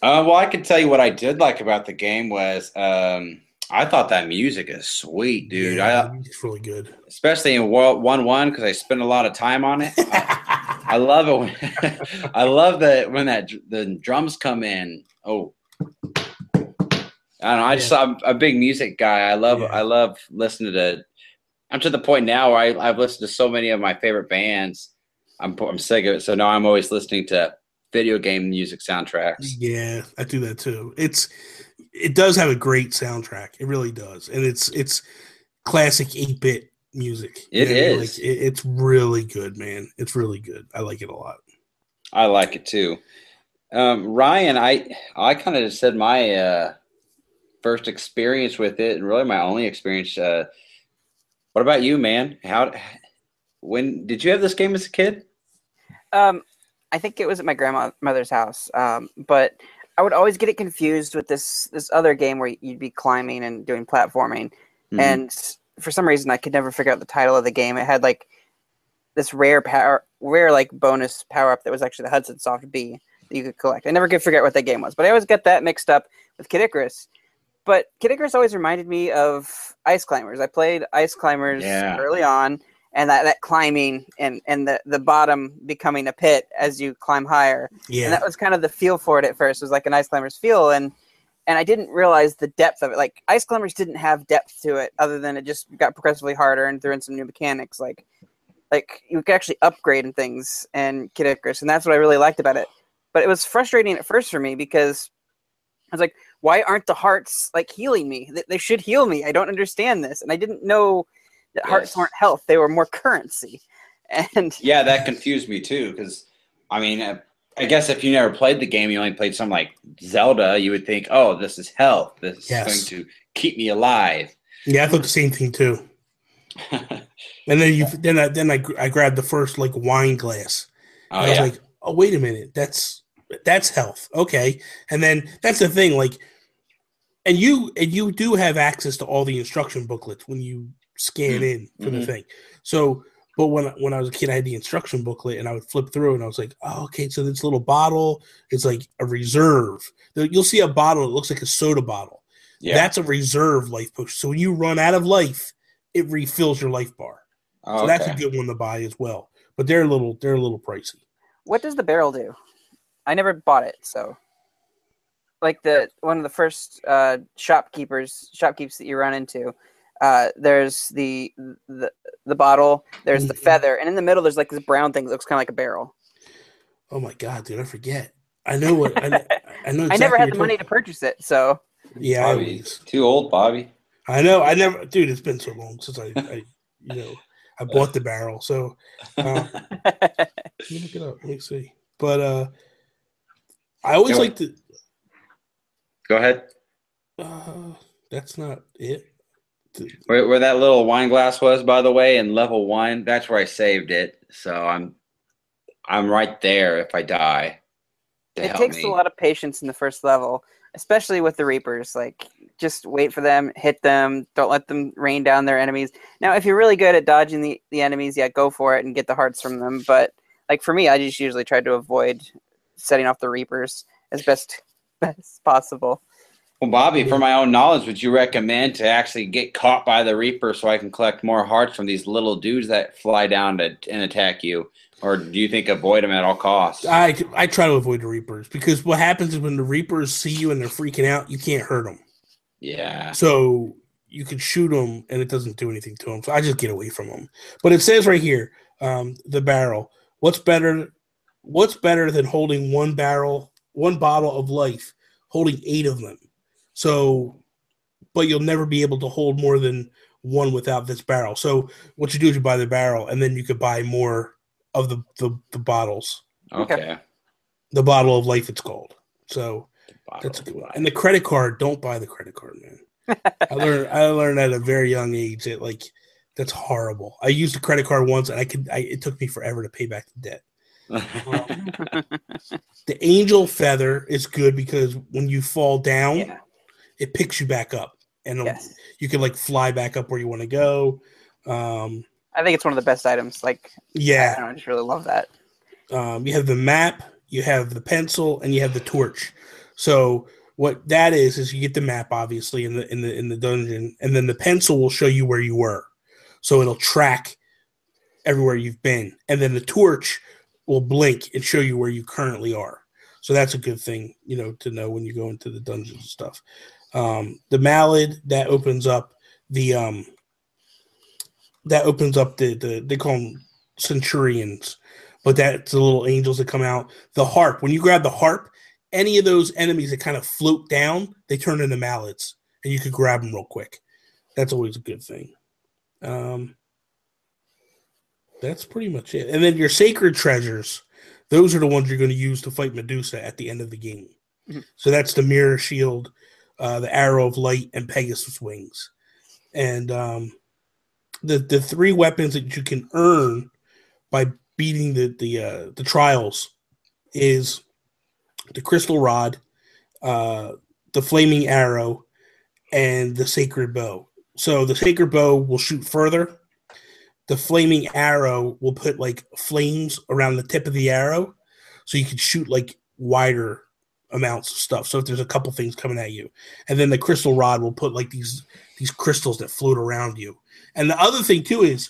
Uh, well, I can tell you what I did like about the game was um, I thought that music is sweet, dude. Yeah, I, it's really good. especially in World One One because I spent a lot of time on it. I, *laughs* I love it. When, *laughs* I love that when that the drums come in. Oh, I don't know. I just I'm a big music guy. I love Yeah. I love listening to. I'm to the point now where I, I've listened to so many of my favorite bands. I'm I'm sick of it. So now I'm always listening to video game music soundtracks. Yeah, I do that too. It's it does have a great soundtrack. It really does, and it's it's classic eight bit music. It know what I mean? is. Like, it, it's really good, man. It's really good. I like it a lot. I like it too. Um, Ryan, I I kind of just said my uh, first experience with it, and really my only experience. Uh, what about you, man? How when did you have this game as a kid? Um, I think it was at my grandmother's house. Um, but I would always get it confused with this this other game where you'd be climbing and doing platforming, Mhm. and for some reason I could never figure out the title of the game. It had like this rare power, rare like bonus power up that was actually the Hudson Soft bee that you could collect. I never could figure out what that game was, but I always get that mixed up with Kid Icarus. But Kid Icarus always reminded me of Ice Climbers. I played Ice Climbers Yeah. early on, and that, that climbing and, and the, the bottom becoming a pit as you climb higher. And Yeah, that was kind of the feel for it at first. It was like an Ice Climbers feel, and and I didn't realize the depth of it. Like Ice Climbers didn't have depth to it, other than it just got progressively harder and threw in some new mechanics. Like like you could actually upgrade and things and Kid Icarus, and that's what I really liked about it. But it was frustrating at first for me because I was like, why aren't the hearts like healing me? They, they should heal me. I don't understand this, and I didn't know that hearts weren't health; they were more currency. *laughs* And Yeah, that confused me too. Because I mean, uh, I guess if you never played the game, you only played something like Zelda, you would think, "Oh, this is health. This Yes. is going to keep me alive." yeah. I thought the same thing too. *laughs* And then you then I then I, I grabbed the first like wine glass. oh And I was yeah, like, oh wait a minute, that's that's health. Okay. And then that's the thing, like and you and you do have access to all the instruction booklets when you scan in for the Mhm. thing. So but when when I was a kid, I had the instruction booklet and I would flip through and I was like, oh, okay, so this little bottle is like a reserve. You'll see a bottle that looks like a soda bottle. yeah. That's a reserve life potion. So when you run out of life, it refills your life bar. Oh, So that's a good one to buy as well. But they're a little they're a little pricey. What does the barrel do? I never bought it, so like the one of the first uh, shopkeepers shopkeepers that you run into. Uh, there's the the the bottle. There's the Mhm. feather, and in the middle there's like this brown thing that looks kind of like a barrel. Oh my god, dude! I forget. I know what I, I know. Exactly *laughs* I never had the money to purchase it, so talking- Yeah, I, Bobby, was. too old, Bobby. I know. I never, dude. It's been so long since I, I you know, I *laughs* bought the barrel. So uh, *laughs* let me look it up. Let me see. But uh, I always like to. Go ahead. Uh, that's not it. Where, where that little wine glass was, by the way, in level one, that's where I saved it. So I'm, I'm right there if I die. it takes me. a lot of patience in the first level, especially with the Reapers. Like, just wait for them, hit them, don't let them rain down their enemies. Now, if you're really good at dodging the, the enemies, yeah, go for it and get the hearts from them. But like for me, I just usually try to avoid setting off the Reapers as best *laughs* best possible. Well, Bobby, for my own knowledge, would you recommend to actually get caught by the Reaper so I can collect more hearts from these little dudes that fly down to, and attack you? Or do you think avoid them at all costs? I I try to avoid the Reapers because what happens is when the Reapers see you and they're freaking out, you can't hurt them. yeah. So you can shoot them and it doesn't do anything to them. So I just get away from them. But it says right here, um, the barrel. What's better? What's better than holding one barrel, one bottle of life, holding eight of them? So, but you'll never be able to hold more than one without this barrel. So what you do is you buy the barrel and then you could buy more of the the, the bottles. Okay. The bottle of life, it's called. So that's a good one. And the credit card, don't buy the credit card, man. I learned I learned at a very young age that like that's horrible. I used a credit card once and I could I, it took me forever to pay back the debt. The angel feather is good because when you fall down, yeah. it picks you back up and Yes. you can like fly back up where you want to go. Um I think it's one of the best items. Like, yeah, don't know, I just really love that. um, you have the map, you have the pencil, and you have the torch. So what that is is you get the map obviously in the in the in the dungeon, and then the pencil will show you where you were. So it'll track everywhere you've been, and then the torch will blink and show you where you currently are. So that's a good thing, you know, to know when you go into the dungeons and stuff. Um, the mallet that opens up the um, that opens up the the they call them centurions but that's the little angels that come out. The harp, when you grab the harp, any of those enemies that kind of float down, they turn into mallets, and you could grab them real quick. That's always a good thing. Um, that's pretty much it. And then your sacred treasures, those are the ones you're going to use to fight Medusa at the end of the game. Mhm. So that's the mirror shield, uh, the arrow of light, and Pegasus wings. And um, the the three weapons that you can earn by beating the the uh, the trials is the crystal rod, uh, the flaming arrow, and the sacred bow. So the sacred bow will shoot further. The flaming arrow will put like flames around the tip of the arrow, so you can shoot like wider amounts of stuff. So if there's a couple things coming at you, and then the crystal rod will put like these these crystals that float around you. And the other thing too is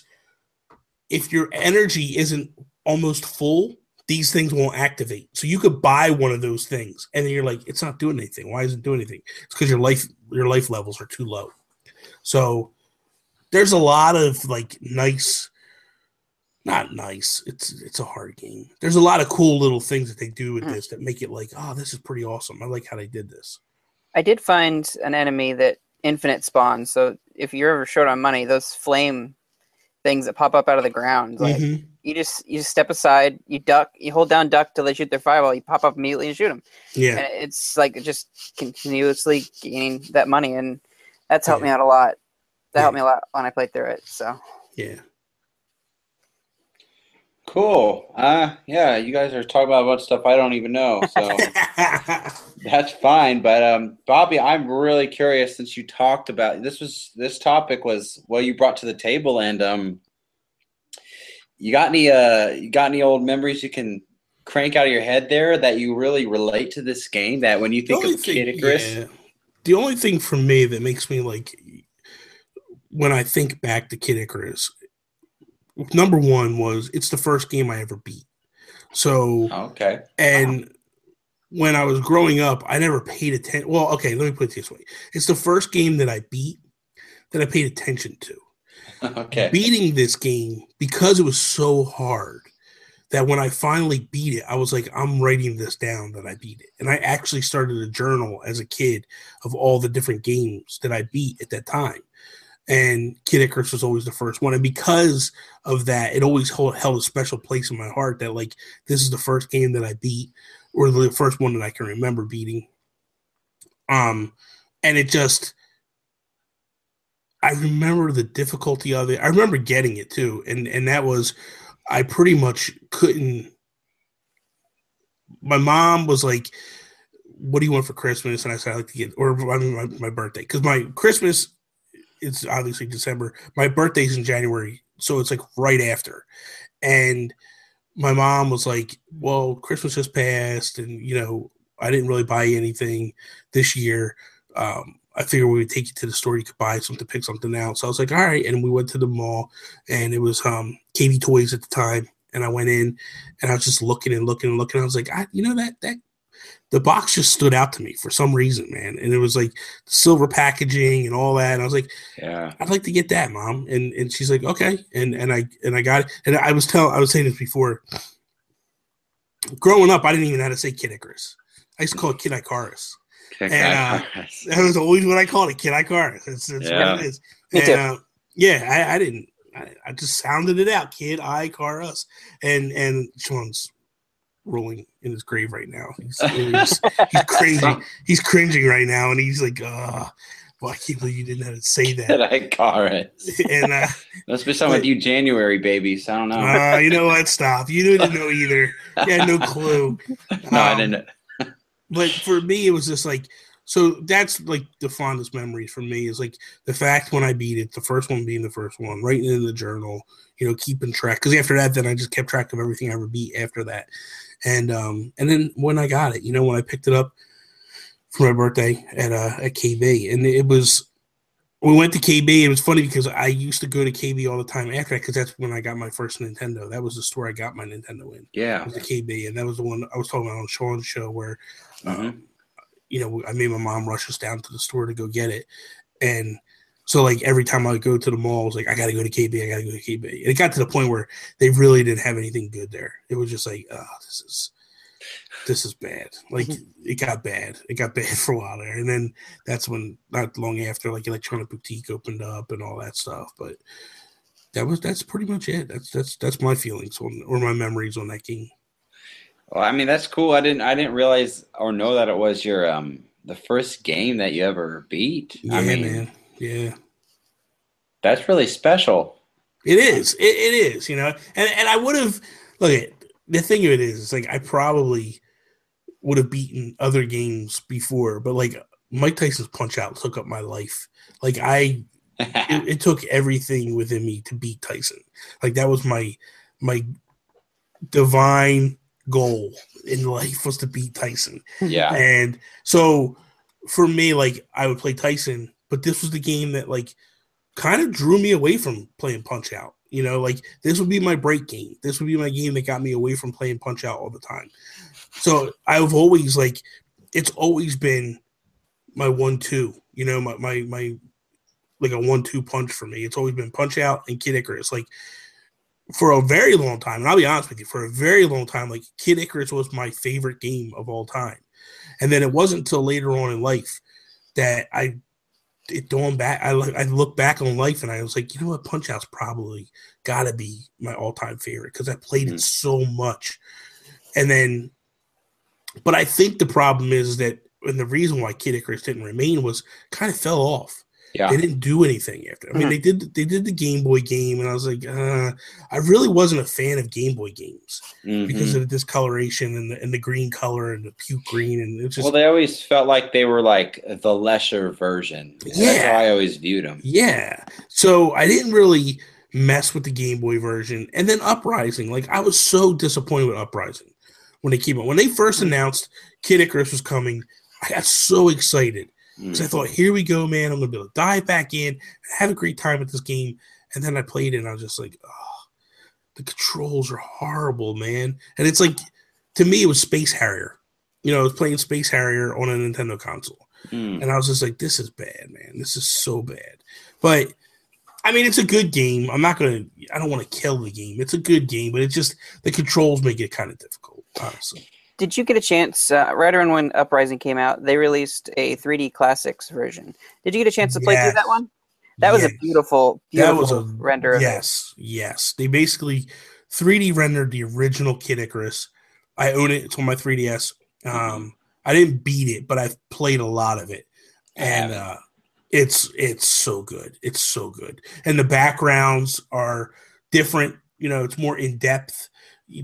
if your energy isn't almost full, these things won't activate. So you could buy one of those things, and then you're like, it's not doing anything. Why isn't it doing anything? It's because your life your life levels are too low. So there's a lot of like nice, not nice. It's it's a hard game. There's a lot of cool little things that they do with Mm. this that make it like, oh, this is pretty awesome. I like how they did this. I did find an enemy that infinite spawns. So if you're ever short on money, those flame things that pop up out of the ground, like Mhm. you just you just step aside, you duck, you hold down duck till they shoot their fireball, you pop up immediately and shoot them. Yeah, And it's like just continuously gaining that money, and that's helped me out a lot. That helped me a lot when I played through it. So yeah. Cool. Uh, yeah, you guys are talking about about stuff I don't even know, so *laughs* that's fine. But um, Bobby, I'm really curious since you talked about this was this topic was what you brought to the table, and um, you got any uh, you got any old memories you can crank out of your head there that you really relate to this game? That when you think only of Kid Icarus, yeah. the only thing for me that makes me like when I think back to Kid Icarus, number one was it's the first game I ever beat. So okay, and when I was growing up, I never paid attention. Well, okay, let me put it this way: it's the first game that I beat that I paid attention to. *laughs* okay, Beating this game because it was so hard that when I finally beat it, I was like, I'm writing this down that I beat it. And I actually started a journal as a kid of all the different games that I beat at that time. And Kid Icarus was always the first one. And because of that, it always hold, held a special place in my heart that, like, this is the first game that I beat, or the first one that I can remember beating. Um, and it just, I remember the difficulty of it. I remember getting it too, and and that was I pretty much couldn't my mom was like, "What do you want for Christmas?" And I said, "I like to get or mean, my, my birthday because my Christmas it's obviously December. My birthday's in January, so it's like right after." And my mom was like, "Well, Christmas just passed, and you know, I didn't really buy anything this year. Um, I figured we would take you to the store. You could buy something, to pick something out. So I was like, all right. And we went to the mall, and it was um, KB Toys at the time. And I went in, and I was just looking and looking and looking. I was like, I, you know that that the box just stood out to me for some reason, man. And it was like silver packaging and all that. And I was like, Yeah. I'd like to get that, mom. And and she's like, okay. And and I and I got it. And I was telling, I was saying this before. Growing up, I didn't even know how to say Kid Icarus. I used to call it Kid Icarus. Kick And, that uh. *laughs* That was always what I called it, Kid Icarus. That's, that's Yeah. what it is. And, uh, yeah, I, I didn't. I, I just sounded it out, Kid Icarus. And and Sean's rolling in his grave right now. He's, he's, he's cringing. He's cringing right now, and he's like, "Uh, well, I can't believe you didn't have to say that." Icarus. And uh, Must be some with you January babies. I don't know. uh, you know what? Stop. You didn't know either. You had no clue. *laughs* no, I um, didn't. but for me it was just like so that's like the fondest memory for me is like the fact when i beat it the first one being the first one writing it in the journal you know keeping track because after that then i just kept track of everything i ever beat after that and um and then when i got it you know when i picked it up for my birthday at uh at kb and it was we went to KB. It was funny because I used to go to KB all the time after that because that's when I got my first Nintendo. That was the store I got my Nintendo in. Yeah. it Was the KB, and that was the one I was talking about on Sean's show where Mhm. um, you know, I made my mom rush us down to the store to go get it. And so like every time I would go to the mall, I was like, I gotta go to KB, I gotta go to KB. And it got to the point where they really didn't have anything good there. It was just like, oh, this is this is bad. Like *laughs* it got bad. It got *laughs* bad for a while there. And then that's when not long after like electronic boutique opened up and all that stuff. But that was that's pretty much it. That's that's that's my feelings on or my memories on that game. Well, I mean, that's cool. I didn't. I didn't realize or know that it was your um the first game that you ever beat. Yeah, I mean, man. Yeah. that's really special. It is. It, it is. You know, and and I would have look at the thing of it is, it's like I probably would have beaten other games before, but like Mike Tyson's Punch Out took up my life. Like I, *laughs* it, it took everything within me to beat Tyson. Like that was my my divine goal in life was to beat Tyson. yeah. And so for me, like I would play Tyson, but this was the game that like kind of drew me away from playing Punch Out. You know, like this would be my break game. This would be my game that got me away from playing Punch Out all the time. So I've always like it's always been my one two, you know, my my my like a one two punch for me. It's always been Punch Out and Kid Icarus. Like for a very long time, and I'll be honest with you, for a very long time, like Kid Icarus was my favorite game of all time. And then it wasn't until later on in life that I it dawned back. I look- I look back on life and I was like, you know what, Punch Out's probably got to be my all time favorite because I played it Mhm. so much. And then, but I think the problem is that, and the reason why Kid Icarus didn't remain was kind of fell off. Yeah. They didn't do anything after. I mean, Mhm. they did they did the Game Boy game, and I was like, uh, I really wasn't a fan of Game Boy games because Mhm. of the discoloration and the and the green color and the puke green, and it's just Well, they always felt like they were like the lesser version. That's Yeah. how I always viewed them. Yeah. So I didn't really mess with the Game Boy version. And then Uprising, like I was so disappointed with Uprising when they came out. When they first announced Kid Icarus was coming, I got so excited because I Mm. thought, here we go, man. I'm gonna be able to dive back in and have a great time at this game. And then I played it and I was just like, oh, the controls are horrible, man. And it's like to me, it was Space Harrier. You know, I was playing Space Harrier on a Nintendo console. Mm. And I was just like, this is bad, man. This is so bad. But I mean, it's a good game. I'm not gonna. I don't want to kill the game. It's a good game, but it's just the controls make it kind of difficult, honestly. Did you get a chance, uh, right around when Uprising came out, they released a 3D Classics version. Did you get a chance to play Yes. through that one? That was Yes. a beautiful, That was a render it. Yes, yes. They basically 3D rendered the original Kid Icarus. I own it. It's on my 3DS. Um, I didn't beat it, but I've played a lot of it, and uh, it's it's so good. It's so good, and the backgrounds are different. You know, it's more in depth.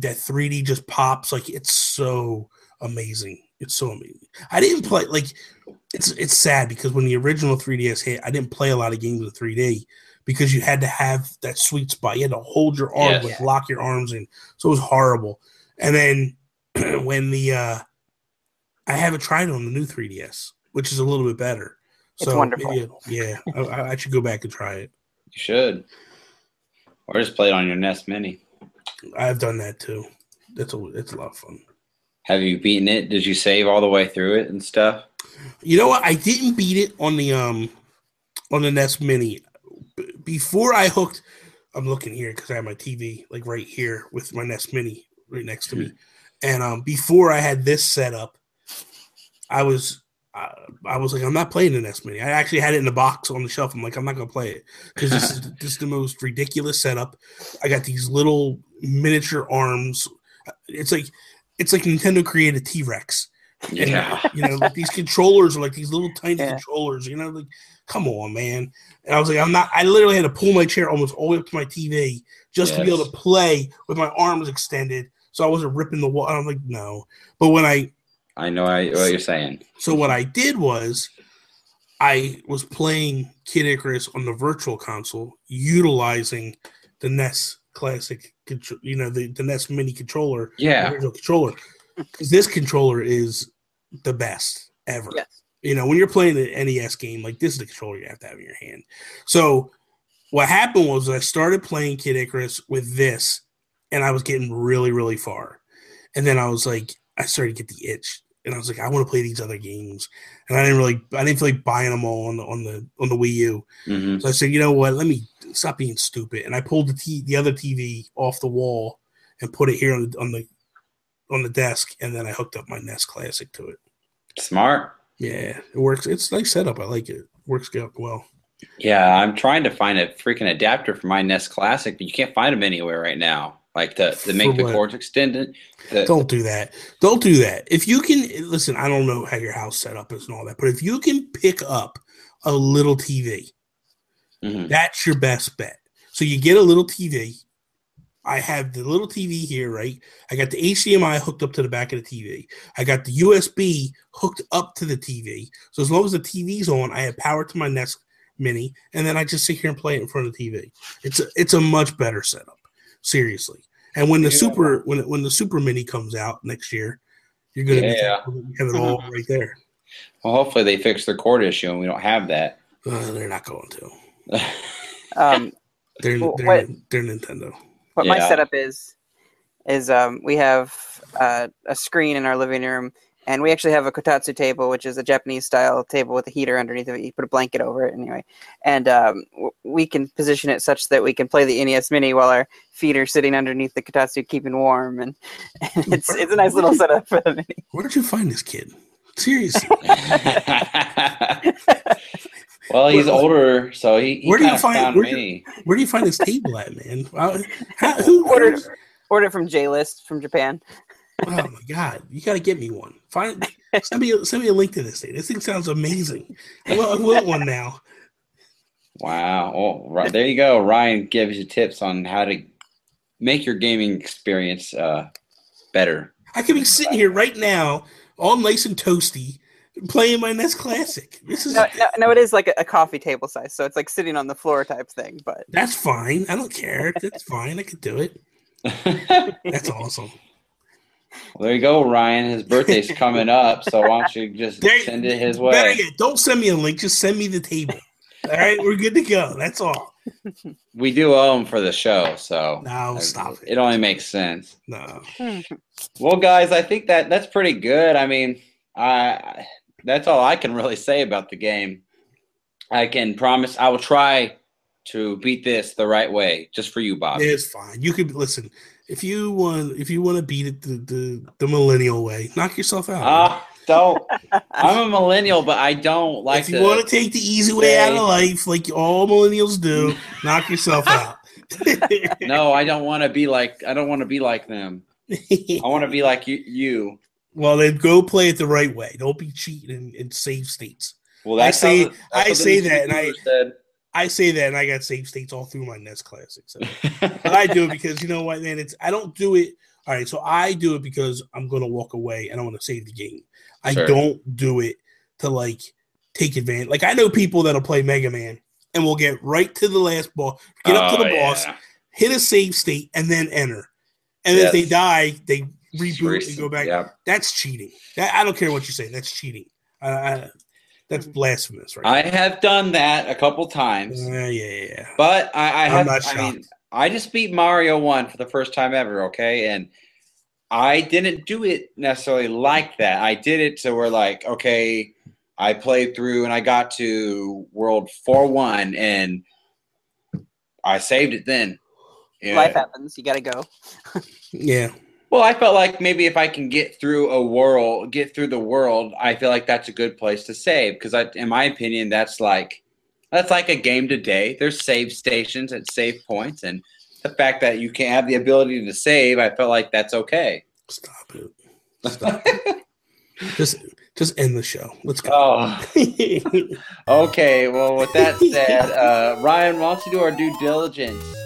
That 3D just pops. Like it's so amazing. It's so amazing. I didn't play like it's it's sad because when the original 3DS hit, I didn't play a lot of games in 3D because you had to have that sweet spot. You had to hold your arm, Yes. like lock your arms in. So it was horrible. And then *clears throat* when the uh I haven't tried it on the new 3DS, which is a little bit better. It's so wonderful. maybe- yeah, I, I should go back and try it. You should. Or just play it on your NES Mini. I've done that too. That's a it's a lot of fun. Have you beaten it? Did you save all the way through it and stuff? You know what? I didn't beat it on the um on the NES Mini. B- before I hooked, I'm looking here because I have my TV like right here with my NES Mini right next to me. And um before I had this set up, I was uh, I was like, I'm not playing the NES Mini. I actually had it in the box on the shelf. I'm like, I'm not gonna play it because this is *laughs* this is the most ridiculous setup. I got these little miniature arms. It's like it's like Nintendo created T Rex. And, Yeah. you know, like these controllers are like these little tiny Yeah. controllers, you know, like come on, man. And I was like, I'm not I literally had to pull my chair almost all the way up to my TV just to be able to play with my arms extended so I wasn't ripping the wall. I'm like, no. But when I I know I, what you're saying. so what I did was I was playing Kid Icarus on the virtual console, utilizing the NES classic, contr- you know, the, the NES mini controller, Yeah. original controller. *laughs* Because this controller is the best ever. Yes. You know, when you're playing an NES game, like this is the controller you have to have in your hand. So what happened was I started playing Kid Icarus with this, and I was getting really, really far. And then I was like, I started to get the itch, and I was like, I want to play these other games. And I didn't really, I didn't feel like buying them all on the on the on the Wii U. hmm So I said, you know what? Let me stop being stupid. And I pulled the t- the other TV off the wall and put it here on the on the on the desk, and then I hooked up my NES Classic to it. Smart. Yeah, it works. It's nice setup. I like it. Works good well. Yeah, I'm trying to find a freaking adapter for my NES Classic, but you can't find them anywhere right now. Like to, to make For the what? cords extended. The, Don't do that. Don't do that. If you can listen, I don't know how your house set up is and all that, but if you can pick up a little TV, Mhm. that's your best bet. So you get a little TV. I have the little TV here, right? I got the HDMI hooked up to the back of the TV. I got the USB hooked up to the TV. So as long as the TV's on, I have power to my NES Mini, and then I just sit here and play it in front of the TV. It's a, it's a much better setup, seriously. And when the Yeah. super when when the Super Mini comes out next year, you're gonna be Yeah. thankful that you have it all right there. Well, hopefully they fix their cord issue and we don't have that. Uh, they're not going to. *laughs* Um, They're Well, they're, what- they're Nintendo. what my setup is is um, we have uh, a screen in our living room and we actually have a kotatsu table which is a japanese style table with a heater underneath it you put a blanket over it anyway and um, we can position it such that we can play the nes mini while our feet are sitting underneath the kotatsu keeping warm and, *laughs* it's it's a nice little setup for the mini Where did you find this kid? Seriously. *laughs* *laughs* well, he's Where- older, so he, he where do you kinda find- found where do- me. Where do you find this table at, man? How, how, who ordered ordered it from j-list from japan Oh my god! You got to get me one. Find send me a, send me a link to this thing. This thing sounds amazing. I want, I want one now. Wow. Well, right, there you go. Ryan gives you tips on how to make your gaming experience uh, better. I could be sitting here right now, all nice and toasty, playing my NES Classic. This is no, no, no it is like a, a coffee table size so it's like sitting on the floor type thing but that's fine. I don't care. That's fine. I could do it. *laughs* That's awesome. Well, there you go, Ryan. His birthday's *laughs* coming up, so why don't you just There- send it his Better way? yet, don't send me a link. Just send me the table. All right, we're good to go. That's all. *laughs* We do owe him for the show, so No, stop it. it only makes sense. No. *laughs* Well, guys, I think that that's pretty good. I mean, I that's all I can really say about the game. I can promise I will try to beat this the right way, just for you, Bob. It's fine. You could listen. If you want, if you want to beat it the, the the millennial way, knock yourself out. Ah, don't. *laughs* I'm a millennial, but I don't like if you want to take the easy way out of life, like all millennials do, *laughs* knock yourself out. *laughs* no, I don't want to be like. I don't want to be like them. I want to be like you. You. well, then go play it the right way. Don't be cheating in, in save states. Well, I say- I say that, and I- said. I say that, and I got save states all through my NES Classic. So. but I do it because you know what, man? It's I don't do it All right, so I do it because I'm going to walk away and I want to save the game. I Sure. don't do it to like take advantage. Like I know people that'll play Mega Man and will get right to the last ball, get up to Oh, the boss, yeah. hit a save state, and then enter. And if they die, they reboot Recent- and go back. yeah. That's cheating. That, I don't care what you say. That's cheating. I, that's mm-hmm. blasphemous, right? I have done that a couple times, yeah, yeah, yeah. but I, I I'm have. not I mean. I just beat Mario one for the first time ever. Okay, and I didn't do it necessarily like that. I did it so we're like, okay, I played through and I got to World Four One, and I saved it then. Yeah. Life happens. You got to go. *laughs* Yeah. Well, I felt like maybe if I can get through a world, get through the world, I feel like that's a good place to save because, I, in my opinion, that's like that's like a game today. There's save stations at save points, and the fact that you can have the ability to save, I felt like that's okay. Stop it. *laughs* Stop it. just just end the show. Let's go. Oh, *laughs* okay. Well, with that said, uh, Ryan, why don't you do our due diligence?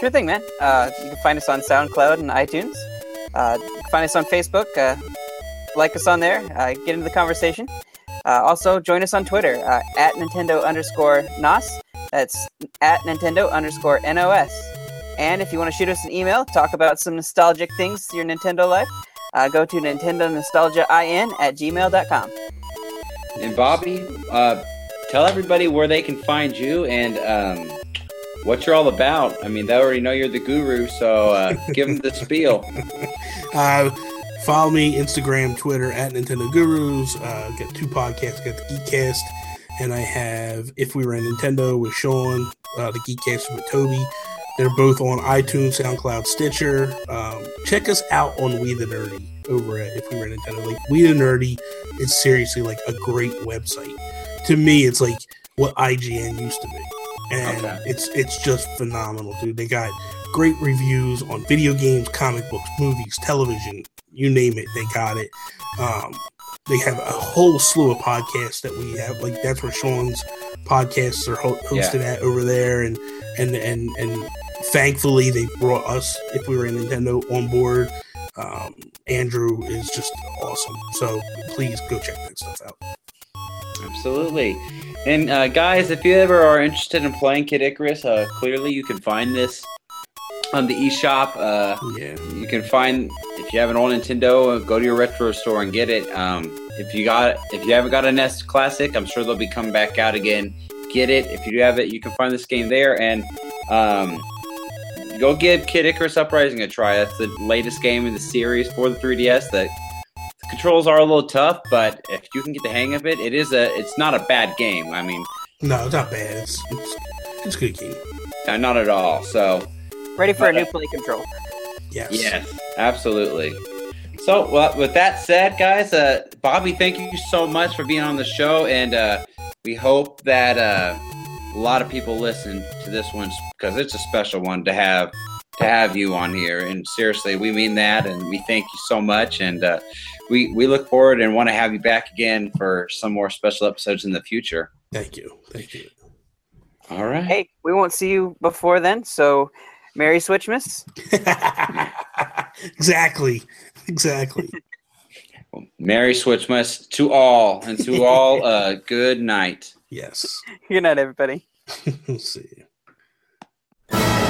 Sure thing, man. Uh, you can find us on SoundCloud and iTunes. Uh, you can find us on Facebook. Uh, like us on there. Uh, get into the conversation. Uh, also, join us on Twitter uh, at Nintendo underscore NOS. That's at Nintendo underscore NOS. And if you want to shoot us an email, talk about some nostalgic things to your Nintendo life, go to Nintendo Nostalgia IN at gmail.com. And Bobby, tell everybody where they can find you and um, what you're all about. I mean, they already know you're the guru, so uh, give them the spiel. *laughs* Uh, follow me Instagram, Twitter at Nintendo Gurus. Uh, got two podcasts. Got the Geekcast, and I have If We Were in Nintendo with Sean. Uh, the Geekcast with Toby. They're both on iTunes, SoundCloud, Stitcher. Um, check us out on We the Nerdy over at If We Were in Nintendo. Like We the Nerdy is seriously like a great website. To me, it's like what IGN used to be, and Okay. it's it's just phenomenal, dude. They got great reviews on video games, comic books, movies, television, you name it, they got it. Um, they have a whole slew of podcasts that we have. Like that's where Sean's podcasts are ho- hosted at over there, and and and and thankfully they brought us, if we were in Nintendo, on board. Um, Andrew is just awesome, so please go check that stuff out. Absolutely. And uh, guys, if you ever are interested in playing Kid Icarus, uh, clearly you can find this on the eShop. Uh, Yeah, you can find if you have an old Nintendo, uh, go to your retro store and get it. Um, if you got if you haven't got a NES Classic, I'm sure they'll be coming back out again. Get it if you do have it. You can find this game there and um, go give Kid Icarus Uprising a try. That's the latest game in the series for the 3DS. The, the controls are a little tough, but if you can get the hang of it, it is a it's not a bad game. I mean, no, it's not bad. It's it's, it's a good game. uh, not at all. So Ready for a new play control. Yes. Yes, absolutely. So, well, with that said, guys, uh, Bobby, thank you so much for being on the show, and uh, we hope that uh, a lot of people listen to this one because it's a special one to have to have you on here. And seriously, we mean that, and we thank you so much, and uh, we we look forward and want to have you back again for some more special episodes in the future. Thank you. Thank you. All right. Hey, we won't see you before then, so Merry Switchmas. *laughs* exactly. Exactly. Merry Switchmas to all, and to all, uh, good night. Yes. *laughs* Good night, everybody. *laughs* See you.